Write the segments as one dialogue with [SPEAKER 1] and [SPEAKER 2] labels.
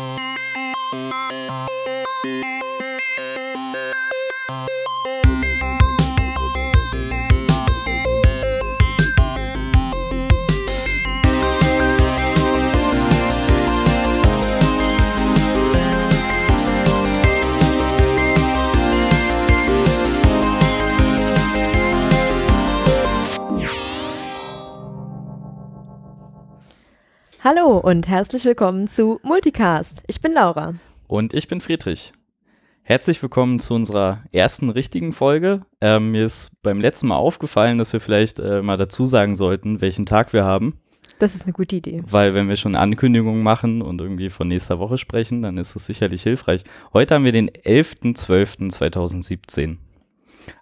[SPEAKER 1] Thank you. Hallo und herzlich willkommen zu Multicast. Ich bin Laura.
[SPEAKER 2] Und ich bin Friedrich. Herzlich willkommen zu unserer ersten richtigen Folge. Ähm, mir ist beim letzten Mal aufgefallen, dass wir vielleicht äh, mal dazu sagen sollten, welchen Tag wir haben.
[SPEAKER 1] Das ist eine gute Idee.
[SPEAKER 2] Weil wenn wir schon Ankündigungen machen und irgendwie von nächster Woche sprechen, dann ist es sicherlich hilfreich. Heute haben wir den 11.12.2017.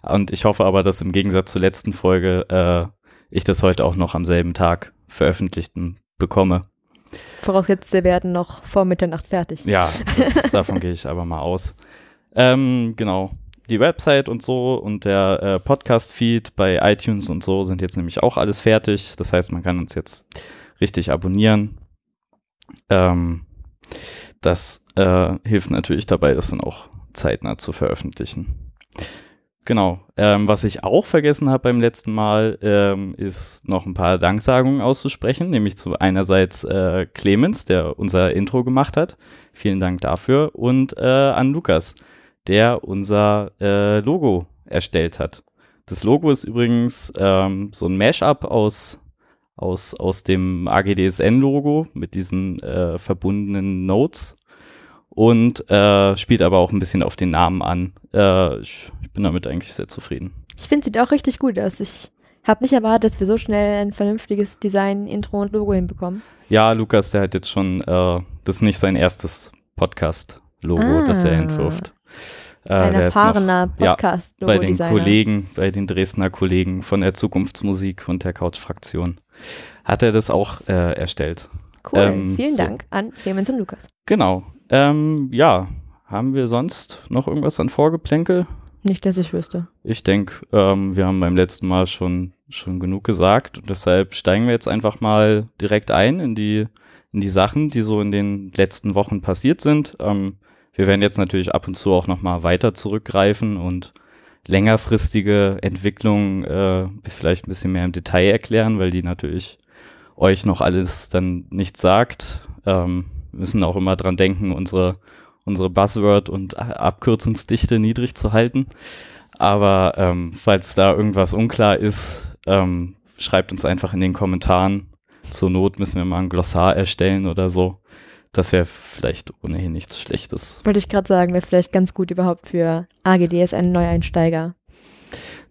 [SPEAKER 2] Und ich hoffe aber, dass im Gegensatz zur letzten Folge äh, ich das heute auch noch am selben Tag veröffentlichten bekomme.
[SPEAKER 1] Vorausgesetzt, wir werden noch vor Mitternacht fertig.
[SPEAKER 2] Ja, das, davon gehe ich aber mal aus. Ähm, genau. Die Website und so und der äh, Podcast-Feed bei iTunes und so sind jetzt nämlich auch alles fertig. Das heißt, man kann uns jetzt richtig abonnieren. Ähm, das äh, hilft natürlich dabei, das dann auch zeitnah zu veröffentlichen. Genau. Ähm, was ich auch vergessen habe beim letzten Mal, ähm, ist noch ein paar Danksagungen auszusprechen, nämlich zu einerseits äh, Clemens, der unser Intro gemacht hat. Vielen Dank dafür. Und äh, an Lukas, der unser äh, Logo erstellt hat. Das Logo ist übrigens ähm, so ein Mashup aus, aus, aus dem AGDSN-Logo mit diesen äh, verbundenen Notes und äh, spielt aber auch ein bisschen auf den Namen an. Äh, ich, ich, bin damit eigentlich sehr zufrieden.
[SPEAKER 1] Ich finde, sieht auch richtig gut aus. Ich habe nicht erwartet, dass wir so schnell ein vernünftiges Design, Intro und Logo hinbekommen.
[SPEAKER 2] Ja, Lukas, der hat jetzt schon, äh, das ist nicht sein erstes Podcast-Logo, ah. das er entwirft.
[SPEAKER 1] Äh, ein erfahrener Podcast-Logo.
[SPEAKER 2] Ja, bei den Kollegen, bei den Dresdner Kollegen von der Zukunftsmusik und der Couch-Fraktion hat er das auch äh, erstellt.
[SPEAKER 1] Cool, ähm, vielen so. Dank an Clemens und Lukas.
[SPEAKER 2] Genau, ähm, ja, haben wir sonst noch irgendwas an Vorgeplänkel?
[SPEAKER 1] Nicht, dass ich wüsste.
[SPEAKER 2] Ich denke, ähm, wir haben beim letzten Mal schon, schon genug gesagt und deshalb steigen wir jetzt einfach mal direkt ein in die, in die Sachen, die so in den letzten Wochen passiert sind. Ähm, wir werden jetzt natürlich ab und zu auch nochmal weiter zurückgreifen und längerfristige Entwicklungen äh, vielleicht ein bisschen mehr im Detail erklären, weil die natürlich euch noch alles dann nicht sagt. Ähm, müssen auch immer dran denken, unsere, unsere Buzzword- und Abkürzungsdichte niedrig zu halten. Aber ähm, falls da irgendwas unklar ist, ähm, schreibt uns einfach in den Kommentaren. Zur Not müssen wir mal ein Glossar erstellen oder so. Das wäre vielleicht ohnehin nichts Schlechtes.
[SPEAKER 1] Wollte ich gerade sagen, wäre vielleicht ganz gut überhaupt für AGDS ein Neueinsteiger.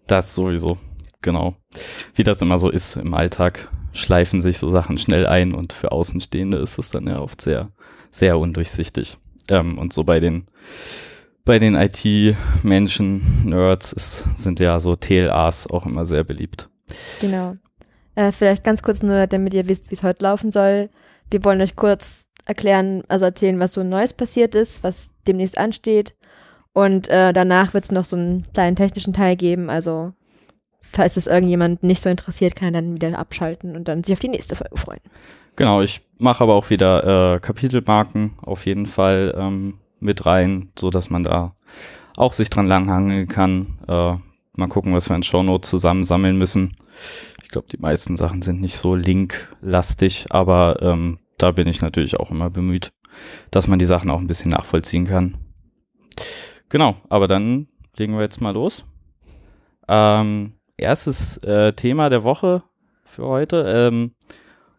[SPEAKER 2] Das sowieso, genau. Wie das immer so ist im Alltag schleifen sich so Sachen schnell ein und für Außenstehende ist es dann ja oft sehr, sehr undurchsichtig. Ähm, und so bei den, bei den IT-Menschen, Nerds, ist, sind ja so TLAs auch immer sehr beliebt.
[SPEAKER 1] Genau. Äh, vielleicht ganz kurz nur, damit ihr wisst, wie es heute laufen soll. Wir wollen euch kurz erklären, also erzählen, was so Neues passiert ist, was demnächst ansteht. Und äh, danach wird es noch so einen kleinen technischen Teil geben, also falls es irgendjemand nicht so interessiert, kann er dann wieder abschalten und dann sich auf die nächste Folge freuen.
[SPEAKER 2] Genau, ich mache aber auch wieder äh, Kapitelmarken auf jeden Fall ähm, mit rein, so dass man da auch sich dran langhangeln kann. Äh, mal gucken, was wir in Shownotes zusammensammeln müssen. Ich glaube, die meisten Sachen sind nicht so linklastig, aber ähm, da bin ich natürlich auch immer bemüht, dass man die Sachen auch ein bisschen nachvollziehen kann. Genau, aber dann legen wir jetzt mal los. Ähm, erstes äh, Thema der Woche für heute. Ähm,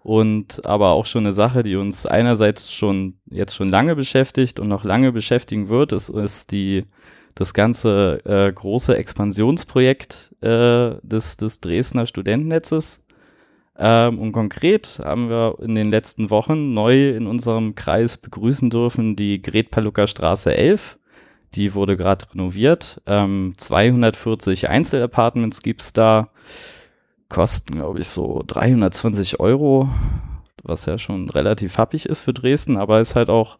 [SPEAKER 2] und aber auch schon eine Sache, die uns einerseits schon jetzt schon lange beschäftigt und noch lange beschäftigen wird, ist, ist die das ganze äh, große Expansionsprojekt äh, des, des Dresdner Studentennetzes. Ähm, und konkret haben wir in den letzten Wochen neu in unserem Kreis begrüßen dürfen die Gret-Palucker Straße 11 die wurde gerade renoviert. Ähm, 240 Einzelapartments gibt es da. Kosten, glaube ich, so 320 Euro, was ja schon relativ happig ist für Dresden, aber ist halt auch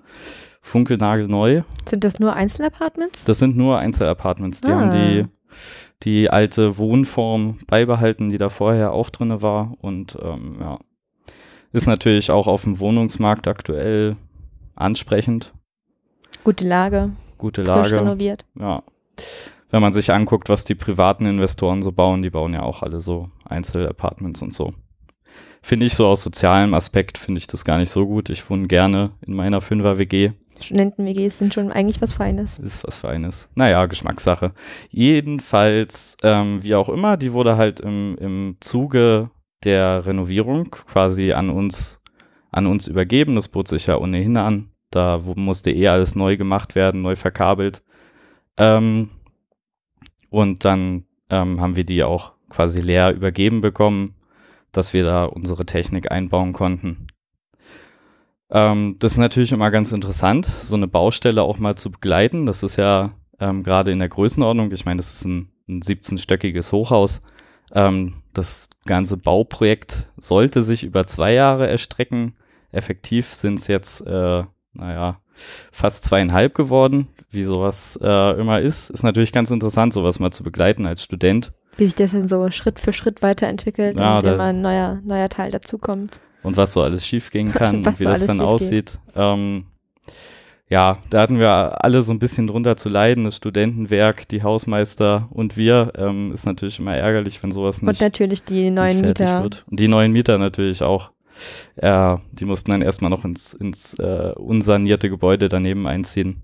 [SPEAKER 2] funkelnagelneu.
[SPEAKER 1] Sind das nur Einzelapartments?
[SPEAKER 2] Das sind nur Einzelapartments. Die ah. haben die, die alte Wohnform beibehalten, die da vorher auch drin war. Und ähm, ja, ist natürlich auch auf dem Wohnungsmarkt aktuell ansprechend.
[SPEAKER 1] Gute Lage,
[SPEAKER 2] Gute
[SPEAKER 1] frisch
[SPEAKER 2] Lage.
[SPEAKER 1] renoviert.
[SPEAKER 2] Ja. Wenn man sich anguckt, was die privaten Investoren so bauen, die bauen ja auch alle so Einzelapartments und so. Finde ich so aus sozialem Aspekt, finde ich das gar nicht so gut. Ich wohne gerne in meiner Fünfer-WG.
[SPEAKER 1] Studenten-WGs sind schon eigentlich was Feines.
[SPEAKER 2] Ist was Feines. Naja, Geschmackssache. Jedenfalls, ähm, wie auch immer, die wurde halt im, im Zuge der Renovierung quasi an uns, an uns übergeben. Das bot sich ja ohnehin an. Da musste eh alles neu gemacht werden, neu verkabelt. Ähm, und dann ähm, haben wir die auch quasi leer übergeben bekommen, dass wir da unsere Technik einbauen konnten. Ähm, das ist natürlich immer ganz interessant, so eine Baustelle auch mal zu begleiten. Das ist ja ähm, gerade in der Größenordnung, ich meine, das ist ein, ein 17-stöckiges Hochhaus. Ähm, das ganze Bauprojekt sollte sich über zwei Jahre erstrecken. Effektiv sind es jetzt, äh, naja, fast zweieinhalb geworden, wie sowas äh, immer ist. Ist natürlich ganz interessant, sowas mal zu begleiten als Student.
[SPEAKER 1] Wie sich das dann so Schritt für Schritt weiterentwickelt
[SPEAKER 2] Ja,
[SPEAKER 1] und immer ein neuer, neuer Teil dazukommt.
[SPEAKER 2] und was so alles schiefgehen kann und wie
[SPEAKER 1] so
[SPEAKER 2] das dann aussieht. Ähm, ja, da hatten wir alle so ein bisschen drunter zu leiden. Das Studentenwerk, die Hausmeister und wir. Ähm, ist natürlich immer ärgerlich, wenn sowas
[SPEAKER 1] Und
[SPEAKER 2] nicht,
[SPEAKER 1] natürlich die neuen Mieter.
[SPEAKER 2] wird. Und die neuen Mieter natürlich auch. Äh, die mussten dann erstmal noch ins, ins äh, unsanierte Gebäude daneben einziehen.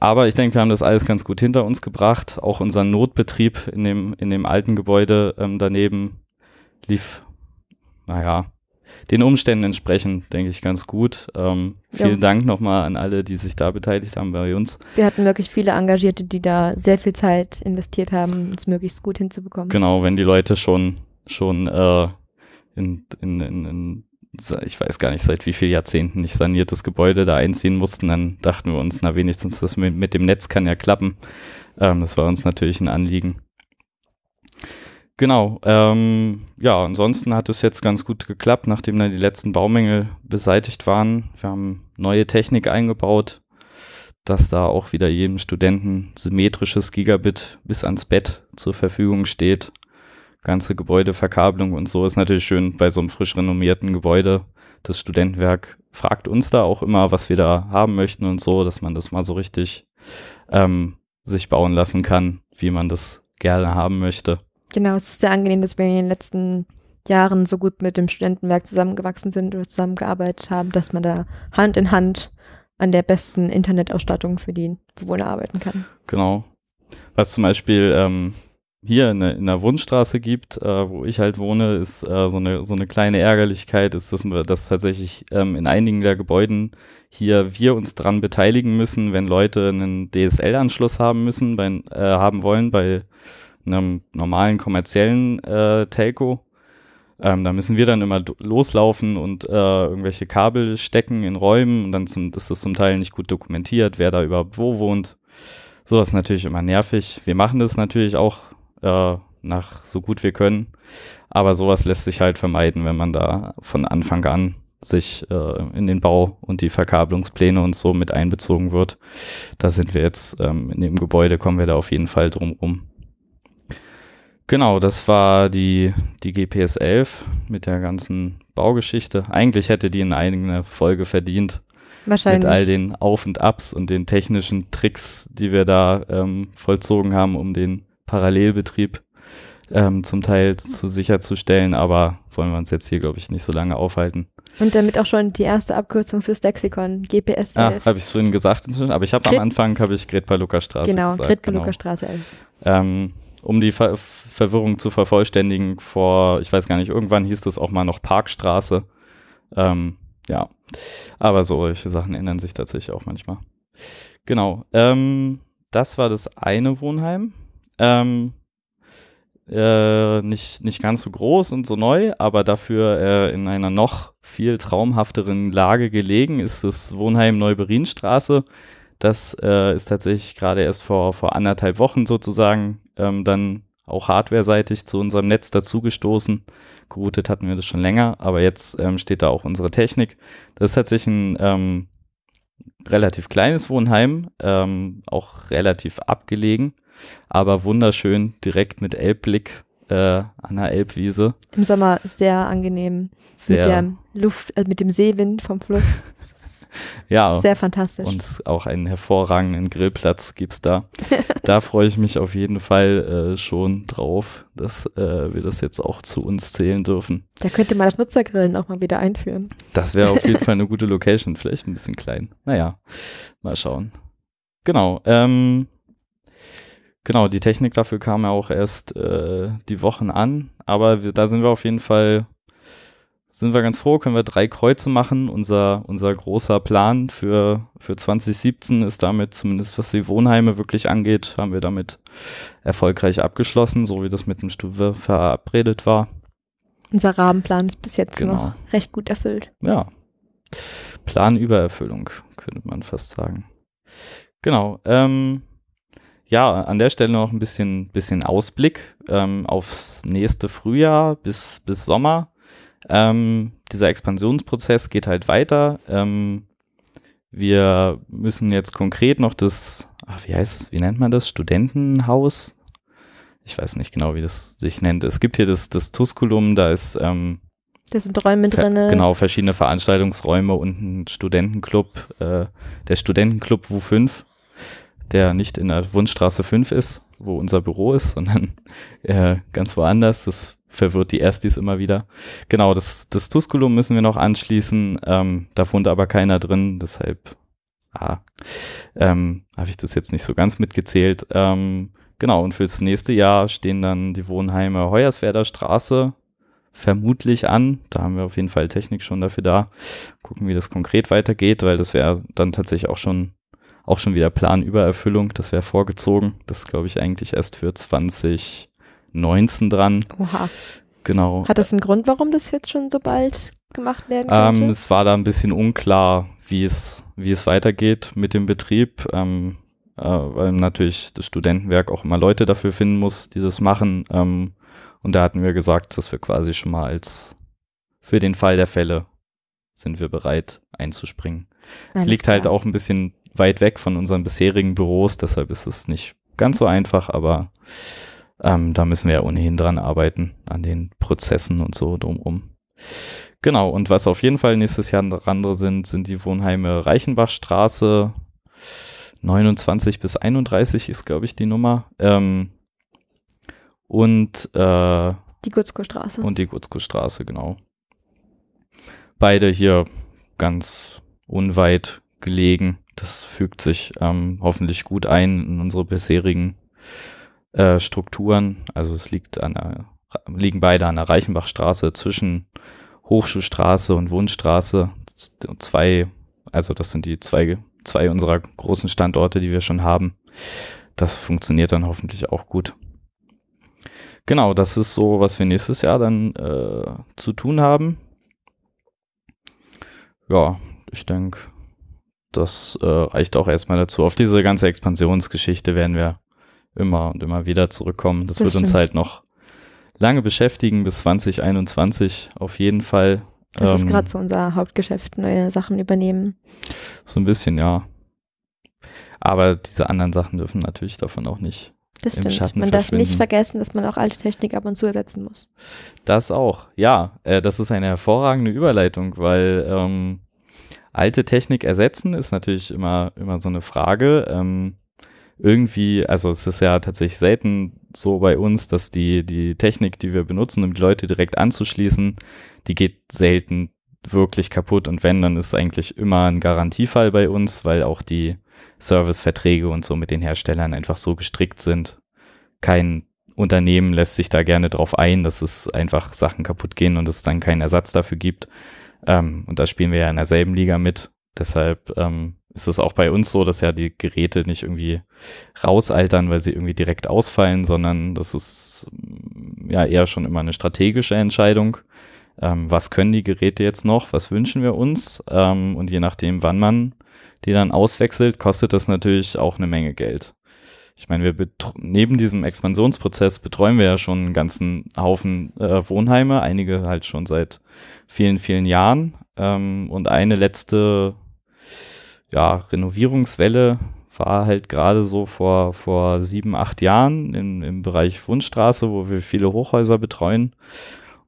[SPEAKER 2] Aber ich denke, wir haben das alles ganz gut hinter uns gebracht. Auch unser Notbetrieb in dem, in dem alten Gebäude ähm, daneben lief, naja, den Umständen entsprechend, denke ich, ganz gut. Ähm,
[SPEAKER 1] Ja.
[SPEAKER 2] vielen Dank nochmal an alle, die sich da beteiligt haben bei uns.
[SPEAKER 1] Wir hatten wirklich viele Engagierte, die da sehr viel Zeit investiert haben, es möglichst gut hinzubekommen.
[SPEAKER 2] Genau, wenn die Leute schon, schon äh, in, in, in, in, ich weiß gar nicht, seit wie vielen Jahrzehnten nicht saniertes Gebäude da einziehen mussten, dann dachten wir uns, na wenigstens das mit, mit dem Netz kann ja klappen. Ähm, das war uns natürlich ein Anliegen. Genau, ähm, ja, ansonsten hat es jetzt ganz gut geklappt, nachdem dann die letzten Baumängel beseitigt waren. Wir haben neue Technik eingebaut, dass da auch wieder jedem Studenten symmetrisches Gigabit bis ans Bett zur Verfügung steht. Ganze Gebäudeverkabelung und so ist natürlich schön bei so einem frisch renommierten Gebäude. Das Studentenwerk fragt uns da auch immer, was wir da haben möchten und so, dass man das mal so richtig ähm, sich bauen lassen kann, wie man das gerne haben möchte.
[SPEAKER 1] Genau, es ist sehr angenehm, dass wir in den letzten Jahren so gut mit dem Studentenwerk zusammengewachsen sind oder zusammengearbeitet haben, dass man da Hand in Hand an der besten Internetausstattung für die Bewohner arbeiten kann.
[SPEAKER 2] Genau. Was zum Beispiel ähm, hier in, in der Wundstraße gibt, äh, wo ich halt wohne, ist äh, so, eine, so eine kleine Ärgerlichkeit, ist, dass wir dass tatsächlich ähm, in einigen der Gebäuden hier wir uns dran beteiligen müssen, wenn Leute einen DSL-Anschluss haben müssen, bei, äh, haben wollen bei einem normalen kommerziellen äh, Telco. Ähm, da müssen wir dann immer loslaufen und äh, irgendwelche Kabel stecken in Räumen und dann zum, ist das zum Teil nicht gut dokumentiert, wer da überhaupt wo wohnt. Sowas ist natürlich immer nervig. Wir machen das natürlich auch äh, nach so gut wir können, aber sowas lässt sich halt vermeiden, wenn man da von Anfang an sich äh, in den Bau und die Verkabelungspläne und so mit einbezogen wird. Da sind wir jetzt ähm, in dem Gebäude, kommen wir da auf jeden Fall drum rum. Genau, das war die, die GPS 11 mit der ganzen Baugeschichte. Eigentlich hätte die eine eigene Folge verdient
[SPEAKER 1] Wahrscheinlich.
[SPEAKER 2] mit all den Auf und Abs und den technischen Tricks, die wir da ähm, vollzogen haben, um den Parallelbetrieb ähm, zum Teil zu sicherzustellen. Aber wollen wir uns jetzt hier, glaube ich, nicht so lange aufhalten.
[SPEAKER 1] Und damit auch schon die erste Abkürzung fürs Lexikon, GPS
[SPEAKER 2] Ah,
[SPEAKER 1] 11.
[SPEAKER 2] habe ich vorhin gesagt inzwischen, aber ich habe am Anfang habe ich Gretpa Lukas Straße
[SPEAKER 1] genau,
[SPEAKER 2] gesagt.
[SPEAKER 1] Grit Lukas Straße 11.
[SPEAKER 2] Ähm, um die Ver Verwirrung zu vervollständigen, vor, ich weiß gar nicht, irgendwann hieß das auch mal noch Parkstraße. Ähm, ja, aber solche Sachen ändern sich tatsächlich auch manchmal. Genau, ähm, das war das eine Wohnheim. Ähm, äh, nicht, nicht ganz so groß und so neu, aber dafür äh, in einer noch viel traumhafteren Lage gelegen ist das Wohnheim Neuberinstraße. Das äh, ist tatsächlich gerade erst vor, vor anderthalb Wochen sozusagen ähm, dann auch hardware-seitig zu unserem Netz dazugestoßen. Geroutet hatten wir das schon länger, aber jetzt ähm, steht da auch unsere Technik. Das ist tatsächlich ein ähm, relativ kleines Wohnheim, ähm, auch relativ abgelegen, aber wunderschön direkt mit Elbblick äh, an der Elbwiese.
[SPEAKER 1] Im Sommer sehr angenehm.
[SPEAKER 2] Sehr,
[SPEAKER 1] Mit der Luft, äh, mit dem Seewind vom Fluss.
[SPEAKER 2] Ja.
[SPEAKER 1] Sehr fantastisch.
[SPEAKER 2] Und auch einen hervorragenden Grillplatz gibt's da. da freue ich mich auf jeden Fall äh, schon drauf, dass äh, wir das jetzt auch zu uns zählen dürfen.
[SPEAKER 1] Da könnte man das Nutzergrillen auch mal wieder einführen.
[SPEAKER 2] Das wäre auf jeden Fall eine gute Location. Vielleicht ein bisschen klein. Naja, mal schauen. Genau. Ähm, genau, die Technik dafür kam ja auch erst äh, die Wochen an. Aber wir, da sind wir auf jeden Fall sind wir ganz froh, können wir drei Kreuze machen. Unser, unser großer Plan für, für 2017 ist damit, zumindest was die Wohnheime wirklich angeht, haben wir damit erfolgreich abgeschlossen, so wie das mit dem Stufe verabredet war.
[SPEAKER 1] Unser Rahmenplan ist bis jetzt
[SPEAKER 2] Genau.
[SPEAKER 1] noch recht gut erfüllt.
[SPEAKER 2] Ja. Planübererfüllung, könnte man fast sagen. Genau. Ähm, ja, an der Stelle noch ein bisschen, bisschen Ausblick ähm, aufs nächste Frühjahr bis, bis Sommer. Ähm, dieser Expansionsprozess geht halt weiter. Ähm, wir müssen jetzt konkret noch das, ach, wie heißt, wie nennt man das? Studentenhaus? Ich weiß nicht genau, wie das sich nennt. Es gibt hier das, das Tusculum, da ist ähm,
[SPEAKER 1] Da sind Räume drin.
[SPEAKER 2] Genau, verschiedene Veranstaltungsräume und ein Studentenclub, äh, der Studentenclub WU5, der nicht in der Wunschstraße 5 ist, wo unser Büro ist, sondern äh, ganz woanders. Das verwirrt die Erstis immer wieder. Genau, das, das Tusculum müssen wir noch anschließen. Ähm, da wohnt aber keiner drin, deshalb ah, ähm, habe ich das jetzt nicht so ganz mitgezählt. Ähm, genau, und fürs nächste Jahr stehen dann die Wohnheime Hoyerswerder Straße vermutlich an. Da haben wir auf jeden Fall Technik schon dafür da. Gucken, wie das konkret weitergeht, weil das wäre dann tatsächlich auch schon auch schon wieder Planübererfüllung. Das wäre vorgezogen. Das glaube ich eigentlich erst für 2019 dran.
[SPEAKER 1] Oha.
[SPEAKER 2] Genau.
[SPEAKER 1] Hat das einen Grund, warum das jetzt schon so bald gemacht werden könnte?
[SPEAKER 2] Ähm, es war da ein bisschen unklar, wie es, wie es weitergeht mit dem Betrieb, ähm, äh, weil natürlich das Studentenwerk auch immer Leute dafür finden muss, die das machen. Ähm, und da hatten wir gesagt, dass wir quasi schon mal als für den Fall der Fälle sind wir bereit einzuspringen. es liegt halt
[SPEAKER 1] klar.
[SPEAKER 2] auch ein bisschen weit weg von unseren bisherigen Büros, deshalb ist es nicht ganz so einfach, aber ähm, da müssen wir ja ohnehin dran arbeiten, an den Prozessen und so drumrum. Genau, und was auf jeden Fall nächstes Jahr noch andere sind, sind die Wohnheime Reichenbachstraße 29 bis 31 ist, glaube ich, die Nummer. Ähm, und, äh,
[SPEAKER 1] Die Gutzko-Straße.
[SPEAKER 2] und die Gutzko-Straße, genau. Beide hier ganz unweit gelegen. Das fügt sich ähm, hoffentlich gut ein in unsere bisherigen äh, Strukturen. Also es liegt an der, liegen beide an der Reichenbachstraße zwischen Hochschulstraße und Wohnstraße. Zwei, also das sind die zwei, zwei unserer großen Standorte, die wir schon haben. Das funktioniert dann hoffentlich auch gut. Genau, das ist so, was wir nächstes Jahr dann äh, zu tun haben. Ja, ich denke, das äh, reicht auch erstmal dazu. Auf diese ganze Expansionsgeschichte werden wir immer und immer wieder zurückkommen. Das,
[SPEAKER 1] Das
[SPEAKER 2] wird uns
[SPEAKER 1] stimmt.
[SPEAKER 2] halt noch lange beschäftigen bis 2021 auf jeden Fall.
[SPEAKER 1] das ist
[SPEAKER 2] Ähm,
[SPEAKER 1] gerade so unser Hauptgeschäft, neue Sachen übernehmen.
[SPEAKER 2] So ein bisschen, ja. Aber diese anderen Sachen dürfen natürlich davon auch nicht.
[SPEAKER 1] Das
[SPEAKER 2] im
[SPEAKER 1] stimmt.
[SPEAKER 2] Schatten
[SPEAKER 1] man darf nicht vergessen, dass man auch alte Technik ab und zu ersetzen muss.
[SPEAKER 2] Das auch, ja. Äh, das ist eine hervorragende Überleitung, weil ähm, alte Technik ersetzen ist natürlich immer, immer so eine Frage. Ähm, irgendwie, also es ist ja tatsächlich selten so bei uns, dass die, die Technik, die wir benutzen, um die Leute direkt anzuschließen, die geht selten wirklich kaputt. Und wenn, dann ist eigentlich immer ein Garantiefall bei uns, weil auch die Serviceverträge und so mit den Herstellern einfach so gestrickt sind. Kein Unternehmen lässt sich da gerne drauf ein, dass es einfach Sachen kaputt gehen und es dann keinen Ersatz dafür gibt. Ähm, und da spielen wir ja in derselben Liga mit. Deshalb ähm, ist es auch bei uns so, dass ja die Geräte nicht irgendwie rausaltern, weil sie irgendwie direkt ausfallen, sondern das ist mm, ja eher schon immer eine strategische Entscheidung. Ähm, was können die Geräte jetzt noch? Was wünschen wir uns? Ähm, und je nachdem, wann man die dann auswechselt, kostet das natürlich auch eine Menge Geld. Ich meine, wir neben diesem Expansionsprozess betreuen wir ja schon einen ganzen Haufen äh, Wohnheime, einige halt schon seit vielen, vielen Jahren. Ähm, und eine letzte ja, Renovierungswelle war halt gerade so vor, vor sieben, acht Jahren in, im Bereich Wundstraße, wo wir viele Hochhäuser betreuen.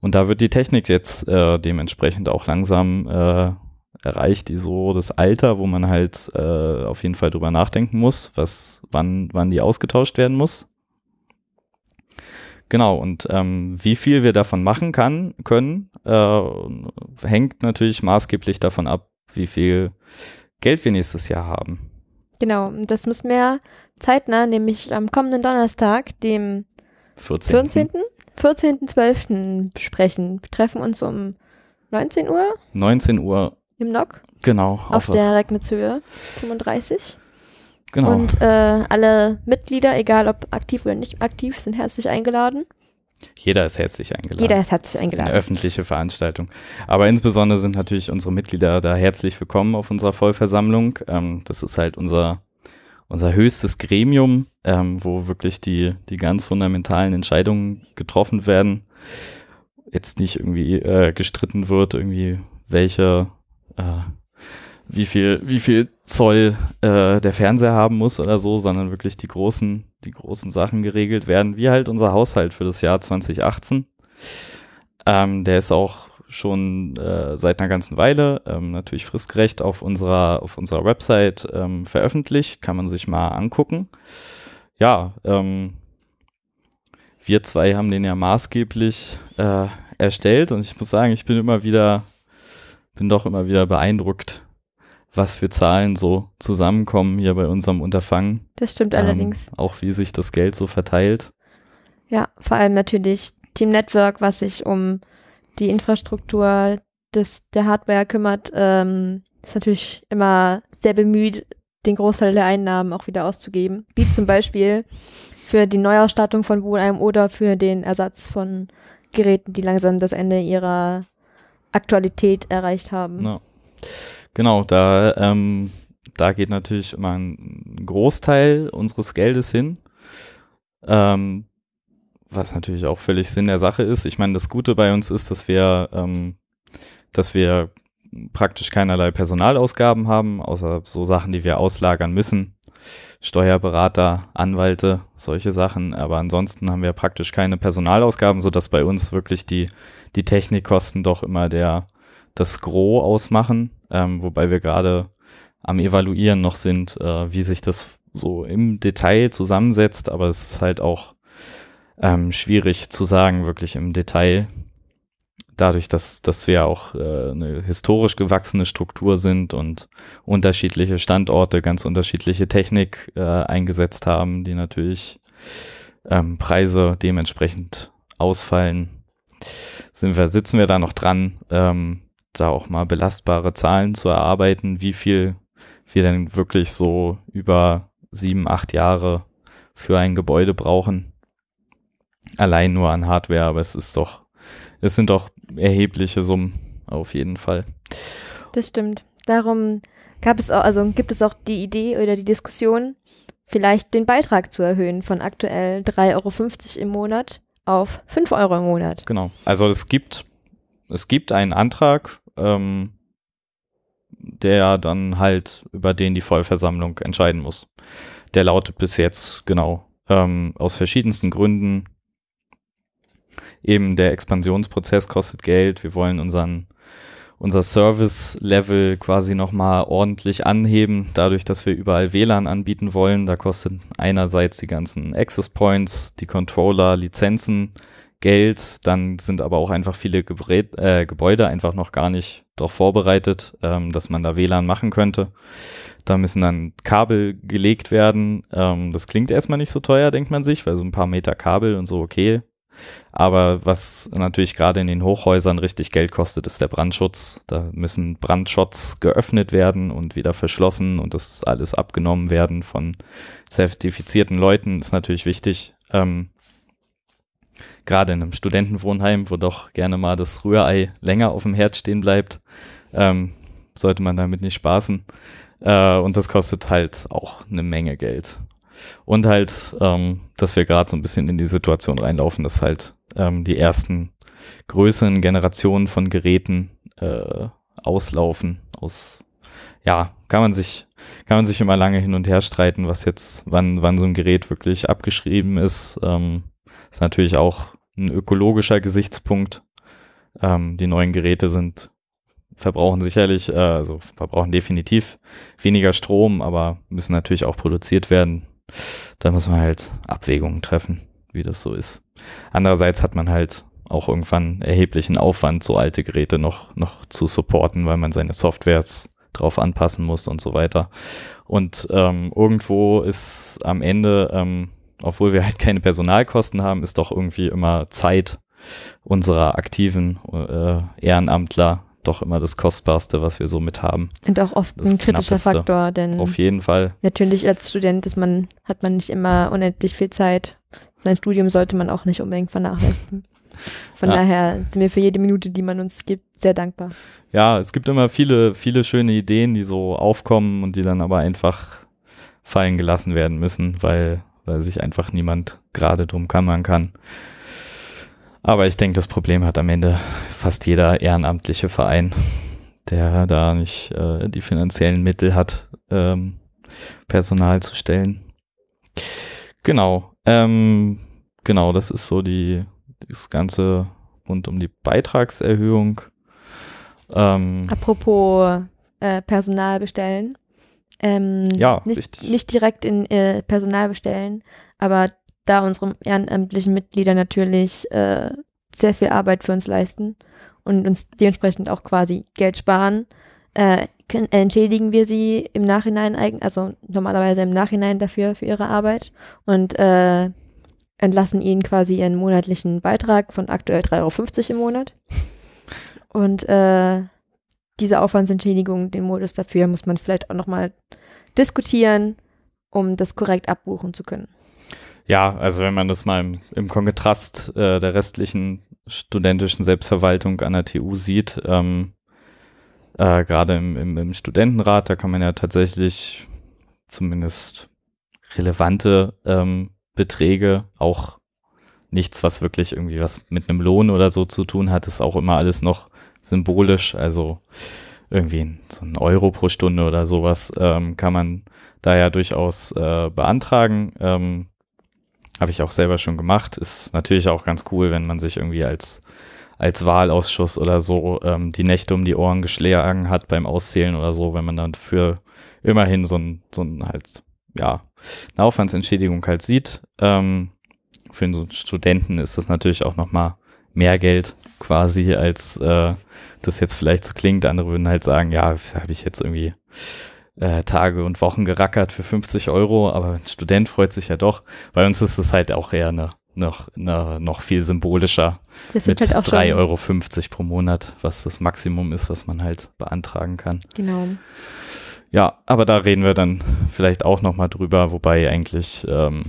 [SPEAKER 2] Und da wird die Technik jetzt äh, dementsprechend auch langsam äh, erreicht die so das Alter, wo man halt äh, auf jeden Fall drüber nachdenken muss, was, wann, wann die ausgetauscht werden muss. Genau, und ähm, wie viel wir davon machen kann, können, äh, hängt natürlich maßgeblich davon ab, wie viel Geld wir nächstes Jahr haben.
[SPEAKER 1] Genau, und das müssen wir zeitnah, nämlich am kommenden Donnerstag, dem
[SPEAKER 2] 14.
[SPEAKER 1] 14. 14.12. besprechen. Wir treffen uns um 19 Uhr
[SPEAKER 2] 19 Uhr,
[SPEAKER 1] im NOC
[SPEAKER 2] genau.
[SPEAKER 1] auf der Regnitzhöhe 35.
[SPEAKER 2] genau.
[SPEAKER 1] Und äh, alle Mitglieder, egal ob aktiv oder nicht aktiv, sind herzlich eingeladen.
[SPEAKER 2] Jeder ist herzlich eingeladen.
[SPEAKER 1] Jeder ist herzlich
[SPEAKER 2] Eine
[SPEAKER 1] eingeladen.
[SPEAKER 2] öffentliche Veranstaltung. Aber insbesondere sind natürlich unsere Mitglieder da herzlich willkommen auf unserer Vollversammlung. Ähm, das ist halt unser, unser höchstes Gremium, ähm, wo wirklich die, die ganz fundamentalen Entscheidungen getroffen werden. Jetzt nicht irgendwie äh, gestritten wird, irgendwie welche, äh, wie viel, wie viel Zoll äh, der Fernseher haben muss oder so, sondern wirklich die großen, die großen Sachen geregelt werden, wie halt unser Haushalt für das Jahr 2018. Ähm, der ist auch schon äh, seit einer ganzen Weile ähm, natürlich fristgerecht auf unserer, auf unserer Website ähm, veröffentlicht, kann man sich mal angucken. Ja, ähm, wir zwei haben den ja maßgeblich äh, erstellt und ich muss sagen, ich bin immer wieder, bin doch immer wieder beeindruckt, was für Zahlen so zusammenkommen hier bei unserem Unterfangen.
[SPEAKER 1] Das stimmt allerdings.
[SPEAKER 2] Ähm, auch wie sich das Geld so verteilt.
[SPEAKER 1] Ja, vor allem natürlich Team Network, was sich um die Infrastruktur des, der Hardware kümmert, ähm, ist natürlich immer sehr bemüht, den Großteil der Einnahmen auch wieder auszugeben. Wie zum Beispiel für die Neuausstattung von Wohn einem oder für den Ersatz von Geräten, die langsam das Ende ihrer Aktualität erreicht haben.
[SPEAKER 2] Ja. Genau, da, ähm, da geht natürlich immer ein Großteil unseres Geldes hin. Ähm, was natürlich auch völlig Sinn der Sache ist. Ich meine, das Gute bei uns ist, dass wir, ähm, dass wir praktisch keinerlei Personalausgaben haben, außer so Sachen, die wir auslagern müssen. Steuerberater, Anwalte, solche Sachen. Aber ansonsten haben wir praktisch keine Personalausgaben, sodass bei uns wirklich die, die Technikkosten doch immer der, das Gros ausmachen. Ähm, wobei wir gerade am Evaluieren noch sind, äh, wie sich das so im Detail zusammensetzt. Aber es ist halt auch ähm, schwierig zu sagen, wirklich im Detail. Dadurch, dass, dass wir auch äh, eine historisch gewachsene Struktur sind und unterschiedliche Standorte, ganz unterschiedliche Technik äh, eingesetzt haben, die natürlich ähm, Preise dementsprechend ausfallen, sind wir, sitzen wir da noch dran, ähm, da auch mal belastbare Zahlen zu erarbeiten, wie viel wir denn wirklich so über sieben, acht Jahre für ein Gebäude brauchen. Allein nur an Hardware, aber es ist doch, es sind doch erhebliche Summen auf jeden Fall.
[SPEAKER 1] Das stimmt. Darum gab es auch, also gibt es auch die Idee oder die Diskussion, vielleicht den Beitrag zu erhöhen von aktuell 3,50 Euro im Monat auf 5 Euro im Monat.
[SPEAKER 2] Genau. Also es gibt, es gibt einen Antrag, ähm, der dann halt, über den die Vollversammlung entscheiden muss. Der lautet bis jetzt, genau, ähm, aus verschiedensten Gründen eben der Expansionsprozess kostet Geld. Wir wollen unseren unser Service-Level quasi nochmal ordentlich anheben, dadurch, dass wir überall WLAN anbieten wollen. Da kostet einerseits die ganzen Access Points, die Controller, Lizenzen, Geld. Dann sind aber auch einfach viele Gebrä äh, Gebäude einfach noch gar nicht darauf vorbereitet, ähm, dass man da WLAN machen könnte. Da müssen dann Kabel gelegt werden. Ähm, das klingt erstmal nicht so teuer, denkt man sich, weil so ein paar Meter Kabel und so okay. Aber was natürlich gerade in den Hochhäusern richtig Geld kostet, ist der Brandschutz. Da müssen Brandschots geöffnet werden und wieder verschlossen und das alles abgenommen werden von zertifizierten Leuten. Ist natürlich wichtig. Ähm, gerade in einem Studentenwohnheim, wo doch gerne mal das Rührei länger auf dem Herd stehen bleibt, ähm, sollte man damit nicht spaßen. Äh, und das kostet halt auch eine Menge Geld. Und halt, ähm, dass wir gerade so ein bisschen in die Situation reinlaufen, dass halt ähm, die ersten größeren Generationen von Geräten äh, auslaufen. Aus, ja, kann man sich, kann man sich immer lange hin und her streiten, was jetzt, wann, wann so ein Gerät wirklich abgeschrieben ist. Ähm, ist natürlich auch ein ökologischer Gesichtspunkt. Ähm, die neuen Geräte sind verbrauchen sicherlich, äh, also verbrauchen definitiv weniger Strom, aber müssen natürlich auch produziert werden. Da muss man halt Abwägungen treffen, wie das so ist. Andererseits hat man halt auch irgendwann erheblichen Aufwand, so alte Geräte noch, noch zu supporten, weil man seine Softwares drauf anpassen muss und so weiter. Und ähm, irgendwo ist am Ende, ähm, obwohl wir halt keine Personalkosten haben, ist doch irgendwie immer Zeit unserer aktiven äh, Ehrenamtler doch immer das Kostbarste, was wir so mit haben.
[SPEAKER 1] Und auch oft
[SPEAKER 2] Das
[SPEAKER 1] ein kritischer
[SPEAKER 2] Knappeste.
[SPEAKER 1] Faktor, denn
[SPEAKER 2] Auf jeden Fall.
[SPEAKER 1] natürlich als Student ist man, hat man nicht immer unendlich viel Zeit. Sein Studium sollte man auch nicht unbedingt vernachlässigen. Von
[SPEAKER 2] Ja.
[SPEAKER 1] daher sind wir für jede Minute, die man uns gibt, sehr dankbar.
[SPEAKER 2] Ja, es gibt immer viele, viele schöne Ideen, die so aufkommen und die dann aber einfach fallen gelassen werden müssen, weil, weil sich einfach niemand gerade drum kümmern kann. Aber ich denke, das Problem hat am Ende fast jeder ehrenamtliche Verein, der da nicht äh, die finanziellen Mittel hat, ähm, Personal zu stellen. Genau, ähm, genau, das ist so die, das Ganze rund um die Beitragserhöhung. Ähm,
[SPEAKER 1] Apropos äh, Personal bestellen. Ähm,
[SPEAKER 2] Ja,
[SPEAKER 1] nicht,
[SPEAKER 2] richtig.
[SPEAKER 1] nicht direkt in äh, Personal bestellen, aber da unsere ehrenamtlichen Mitglieder natürlich äh, sehr viel Arbeit für uns leisten und uns dementsprechend auch quasi Geld sparen, äh, entschädigen wir sie im Nachhinein, also normalerweise im Nachhinein dafür, für ihre Arbeit und äh, entlassen ihnen quasi ihren monatlichen Beitrag von aktuell 3,50 Euro im Monat. Und äh, diese Aufwandsentschädigung, den Modus dafür, muss man vielleicht auch nochmal diskutieren, um das korrekt abbuchen zu können.
[SPEAKER 2] Ja, also wenn man das mal im, im Kontrast äh, der restlichen studentischen Selbstverwaltung an der TU sieht, ähm, äh, gerade im, im, im Studentenrat, da kann man ja tatsächlich zumindest relevante ähm, Beträge, auch nichts, was wirklich irgendwie was mit einem Lohn oder so zu tun hat, ist auch immer alles noch symbolisch, also irgendwie so ein Euro pro Stunde oder sowas ähm, kann man da ja durchaus äh, beantragen. Ähm, habe ich auch selber schon gemacht. Ist natürlich auch ganz cool, wenn man sich irgendwie als, als Wahlausschuss oder so ähm, die Nächte um die Ohren geschlagen hat beim Auszählen oder so, wenn man dann für immerhin so ein, so ein halt, ja, eine Aufwandsentschädigung halt sieht. Ähm, für einen Studenten ist das natürlich auch nochmal mehr Geld quasi, als äh, das jetzt vielleicht so klingt. Andere würden halt sagen, ja, habe ich jetzt irgendwie äh, Tage und Wochen gerackert für 50 Euro, aber ein Student freut sich ja doch. Bei uns ist es halt auch eher eine, noch, eine, noch viel symbolischer
[SPEAKER 1] Das
[SPEAKER 2] mit
[SPEAKER 1] halt auch
[SPEAKER 2] 3,50
[SPEAKER 1] schon,
[SPEAKER 2] Euro pro Monat, was das Maximum ist, was man halt beantragen kann.
[SPEAKER 1] Genau.
[SPEAKER 2] Ja, aber da reden wir dann vielleicht auch nochmal drüber, wobei eigentlich ähm,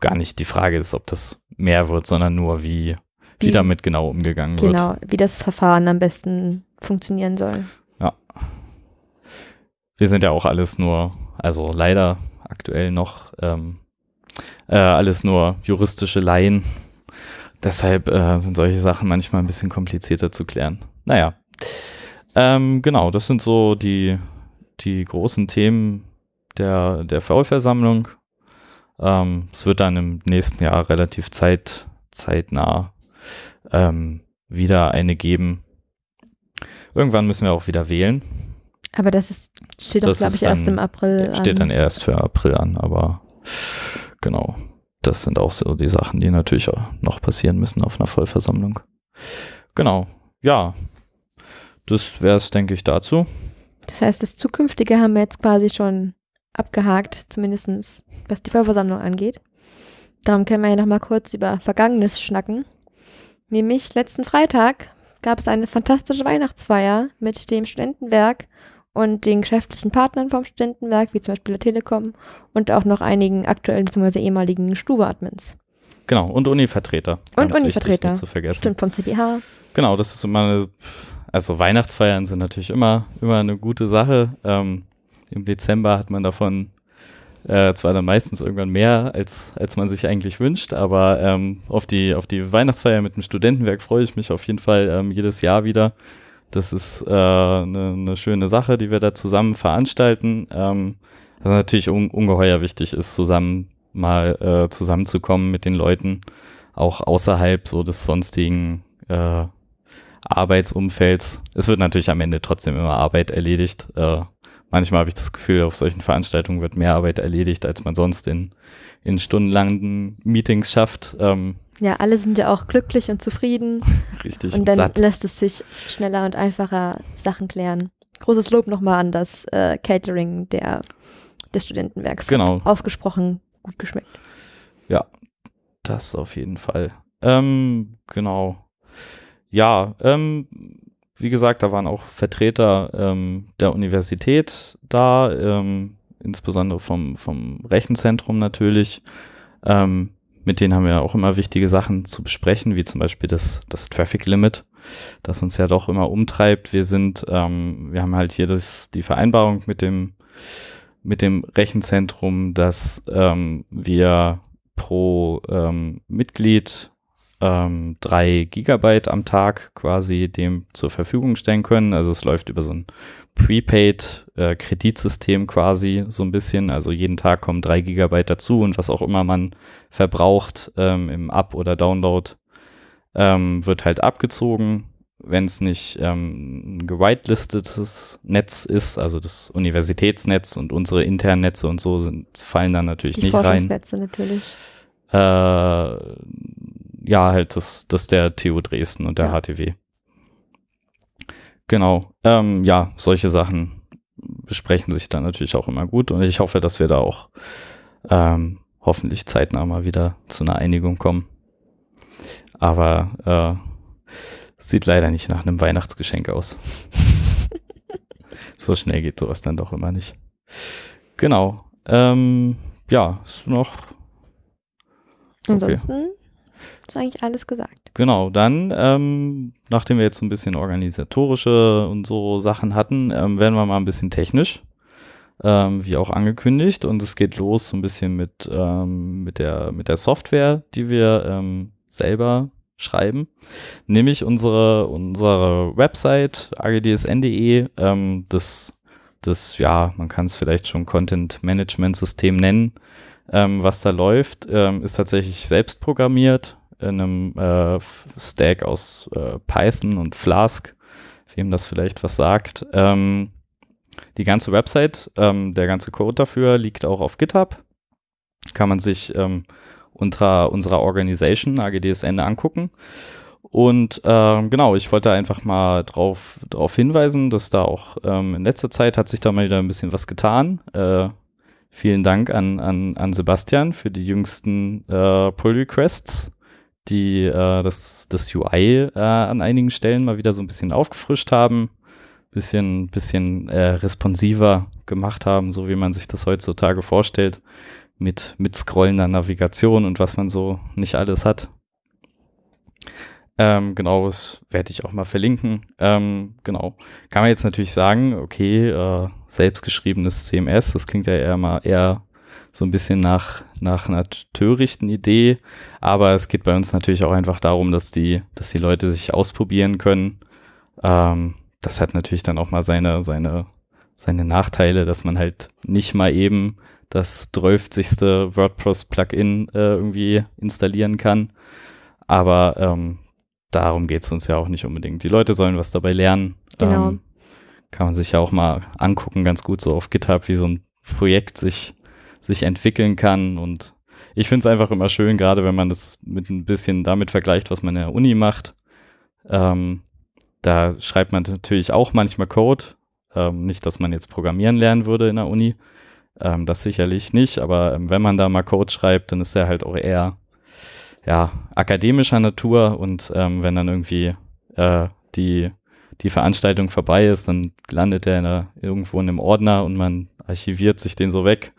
[SPEAKER 2] gar nicht die Frage ist, ob das mehr wird, sondern nur, wie, wie,
[SPEAKER 1] Wie-
[SPEAKER 2] damit genau umgegangen wird.
[SPEAKER 1] Genau, wie das Verfahren am besten funktionieren soll.
[SPEAKER 2] Wir sind ja auch alles nur, also leider aktuell noch, ähm, äh, alles nur juristische Laien. Deshalb äh, sind solche Sachen manchmal ein bisschen komplizierter zu klären. Naja, ähm, genau, das sind so die, die großen Themen der, der Vollversammlung. Ähm, es wird dann im nächsten Jahr relativ zeit, zeitnah ähm, wieder eine geben. Irgendwann müssen wir auch wieder wählen.
[SPEAKER 1] Aber das ist, steht doch, glaube ich, erst
[SPEAKER 2] dann-
[SPEAKER 1] im April
[SPEAKER 2] Steht dann
[SPEAKER 1] an.
[SPEAKER 2] erst für April an, aber genau. Das sind auch so die Sachen, die natürlich auch noch passieren müssen auf einer Vollversammlung. Genau. Ja. Das wäre es, denke ich, dazu.
[SPEAKER 1] Das heißt, das Zukünftige haben wir jetzt quasi schon abgehakt, zumindestens was die Vollversammlung angeht. Darum können wir ja noch mal kurz über Vergangenes schnacken. Nämlich letzten Freitag gab es eine fantastische Weihnachtsfeier mit dem Studentenwerk und den geschäftlichen Partnern vom Studentenwerk, wie zum Beispiel der Telekom und auch noch einigen aktuellen bzw. ehemaligen Stuve-Admins.
[SPEAKER 2] Genau. Und Uni-Vertreter.
[SPEAKER 1] Und Uni-Vertreter.
[SPEAKER 2] Nicht zu vergessen.
[SPEAKER 1] Stimmt, vom CDH.
[SPEAKER 2] Genau, das ist immer eine, also Weihnachtsfeiern sind natürlich immer, immer eine gute Sache. Ähm, Im Dezember hat man davon äh, zwar dann meistens irgendwann mehr, als, als man sich eigentlich wünscht, aber ähm, auf, die, auf die Weihnachtsfeier mit dem Studentenwerk freue ich mich auf jeden Fall ähm, jedes Jahr wieder. Das ist äh, eine ne schöne Sache, die wir da zusammen veranstalten. Ähm, was natürlich un ungeheuer wichtig ist, zusammen mal äh, zusammenzukommen mit den Leuten, auch außerhalb so des sonstigen äh, Arbeitsumfelds. Es wird natürlich am Ende trotzdem immer Arbeit erledigt. Manchmal habe ich das Gefühl, auf solchen Veranstaltungen wird mehr Arbeit erledigt, als man sonst in, in stundenlangen Meetings schafft. Ähm,
[SPEAKER 1] ja, alle sind ja auch glücklich und zufrieden.
[SPEAKER 2] Richtig.
[SPEAKER 1] Und dann
[SPEAKER 2] satt.
[SPEAKER 1] lässt es sich schneller und einfacher Sachen klären. Großes Lob nochmal an das äh, Catering der, des Studentenwerks.
[SPEAKER 2] Genau.
[SPEAKER 1] Hat ausgesprochen gut geschmeckt.
[SPEAKER 2] Ja, das auf jeden Fall. Ähm, genau. Ja, ähm, wie gesagt, da waren auch Vertreter ähm, der Universität da, ähm, insbesondere vom, vom Rechenzentrum natürlich. Ähm, mit denen haben wir auch immer wichtige Sachen zu besprechen, wie zum Beispiel das, das Traffic Limit, das uns ja doch immer umtreibt. Wir sind, ähm, wir haben halt hier das, die Vereinbarung mit dem, mit dem Rechenzentrum, dass ähm, wir pro ähm, Mitglied ähm, drei Gigabyte am Tag quasi dem zur Verfügung stellen können. Also es läuft über so ein Prepaid-Kreditsystem äh, quasi so ein bisschen. Also jeden Tag kommen drei Gigabyte dazu und was auch immer man verbraucht ähm, im Up- oder Download ähm, wird halt abgezogen. Wenn es nicht ähm, ein gewitelistetes Netz ist, also das Universitätsnetz und unsere internen Netze und so sind, fallen dann natürlich
[SPEAKER 1] Die
[SPEAKER 2] nicht rein.
[SPEAKER 1] Forschungsnetze natürlich.
[SPEAKER 2] Äh, ja, halt das, das der TU Dresden und der
[SPEAKER 1] Ja.
[SPEAKER 2] HTW. Genau. Ähm, ja, solche Sachen besprechen sich dann natürlich auch immer gut und ich hoffe, dass wir da auch ähm, hoffentlich zeitnah mal wieder zu einer Einigung kommen. Aber äh, sieht leider nicht nach einem Weihnachtsgeschenk aus. so schnell geht sowas dann doch immer nicht. Genau. Ähm, ja, ist noch
[SPEAKER 1] Ansonsten ist eigentlich alles gesagt.
[SPEAKER 2] Genau, dann, ähm, nachdem wir jetzt ein bisschen organisatorische und so Sachen hatten, ähm, werden wir mal ein bisschen technisch, ähm, wie auch angekündigt. Und es geht los so ein bisschen mit, ähm, mit, der, mit der Software, die wir ähm, selber schreiben. Nämlich unsere, unsere Website agdsn.de, ähm, das, das, ja, man kann es vielleicht schon Content Management System nennen, ähm, was da läuft, ähm, ist tatsächlich selbst programmiert in einem äh, Stack aus äh, Python und Flask, wem das vielleicht was sagt. Ähm, die ganze Website, ähm, der ganze Code dafür liegt auch auf GitHub. Kann man sich ähm, unter unserer Organisation AGDSN angucken. Und ähm, genau, ich wollte einfach mal drauf, drauf hinweisen, dass da auch ähm, in letzter Zeit hat sich da mal wieder ein bisschen was getan. Äh, vielen Dank an, an, an Sebastian für die jüngsten äh, Pull-Requests, die äh, das, das UI äh, an einigen Stellen mal wieder so ein bisschen aufgefrischt haben, bisschen, bisschen äh, responsiver gemacht haben, so wie man sich das heutzutage vorstellt, mit, mit scrollender Navigation und was man so nicht alles hat. Ähm, genau, das werde ich auch mal verlinken. Ähm, genau. Kann man jetzt natürlich sagen, okay, äh, selbstgeschriebenes CMS, das klingt ja eher mal eher so ein bisschen nach, nach einer törichten Idee, aber es geht bei uns natürlich auch einfach darum, dass die, dass die Leute sich ausprobieren können. Ähm, das hat natürlich dann auch mal seine, seine, seine Nachteile, dass man halt nicht mal eben das 12. WordPress-Plugin äh, irgendwie installieren kann. Aber ähm, darum geht es uns ja auch nicht unbedingt. Die Leute sollen was dabei lernen.
[SPEAKER 1] Genau.
[SPEAKER 2] Ähm, kann man sich ja auch mal angucken, ganz gut so auf GitHub, wie so ein Projekt sich, sich entwickeln kann. Und ich finde es einfach immer schön, gerade wenn man das mit ein bisschen damit vergleicht, was man in der Uni macht. Ähm, da schreibt man natürlich auch manchmal Code. Ähm, nicht, dass man jetzt programmieren lernen würde in der Uni. Ähm, das sicherlich nicht, aber ähm, wenn man da mal Code schreibt, dann ist der halt auch eher ja, akademischer Natur und ähm, wenn dann irgendwie äh, die, die Veranstaltung vorbei ist, dann landet der in der, irgendwo in einem Ordner und man archiviert sich den so weg.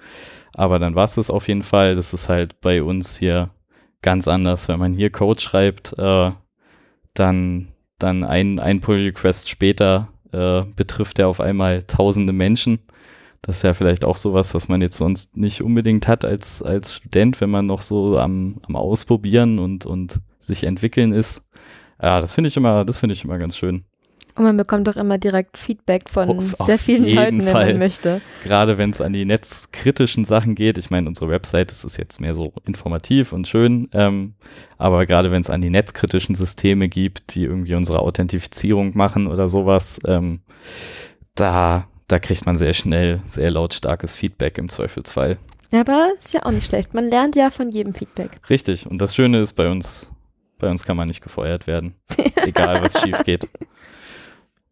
[SPEAKER 2] Aber dann war es das auf jeden Fall. Das ist halt bei uns hier ganz anders. Wenn man hier Code schreibt, äh, dann, dann ein, ein Pull-Request später äh, betrifft er auf einmal tausende Menschen. Das ist ja vielleicht auch sowas, was man jetzt sonst nicht unbedingt hat als, als Student, wenn man noch so am, am Ausprobieren und, und sich entwickeln ist. Ja, das finde ich immer, das finde ich immer ganz schön.
[SPEAKER 1] Und man bekommt doch immer direkt Feedback von
[SPEAKER 2] Auf-
[SPEAKER 1] sehr
[SPEAKER 2] auf
[SPEAKER 1] vielen Leuten, wenn
[SPEAKER 2] Fall.
[SPEAKER 1] man möchte.
[SPEAKER 2] Gerade wenn es an die netzkritischen Sachen geht. Ich meine, unsere Website das ist jetzt mehr so informativ und schön. Ähm, aber gerade wenn es an die netzkritischen Systeme gibt, die irgendwie unsere Authentifizierung machen oder sowas, ähm, da, da kriegt man sehr schnell sehr lautstarkes Feedback im Zweifelsfall.
[SPEAKER 1] Aber ist ja auch nicht schlecht. Man lernt ja von jedem Feedback.
[SPEAKER 2] Richtig. Und das Schöne ist, bei uns, bei uns kann man nicht gefeuert werden. egal, was schief geht.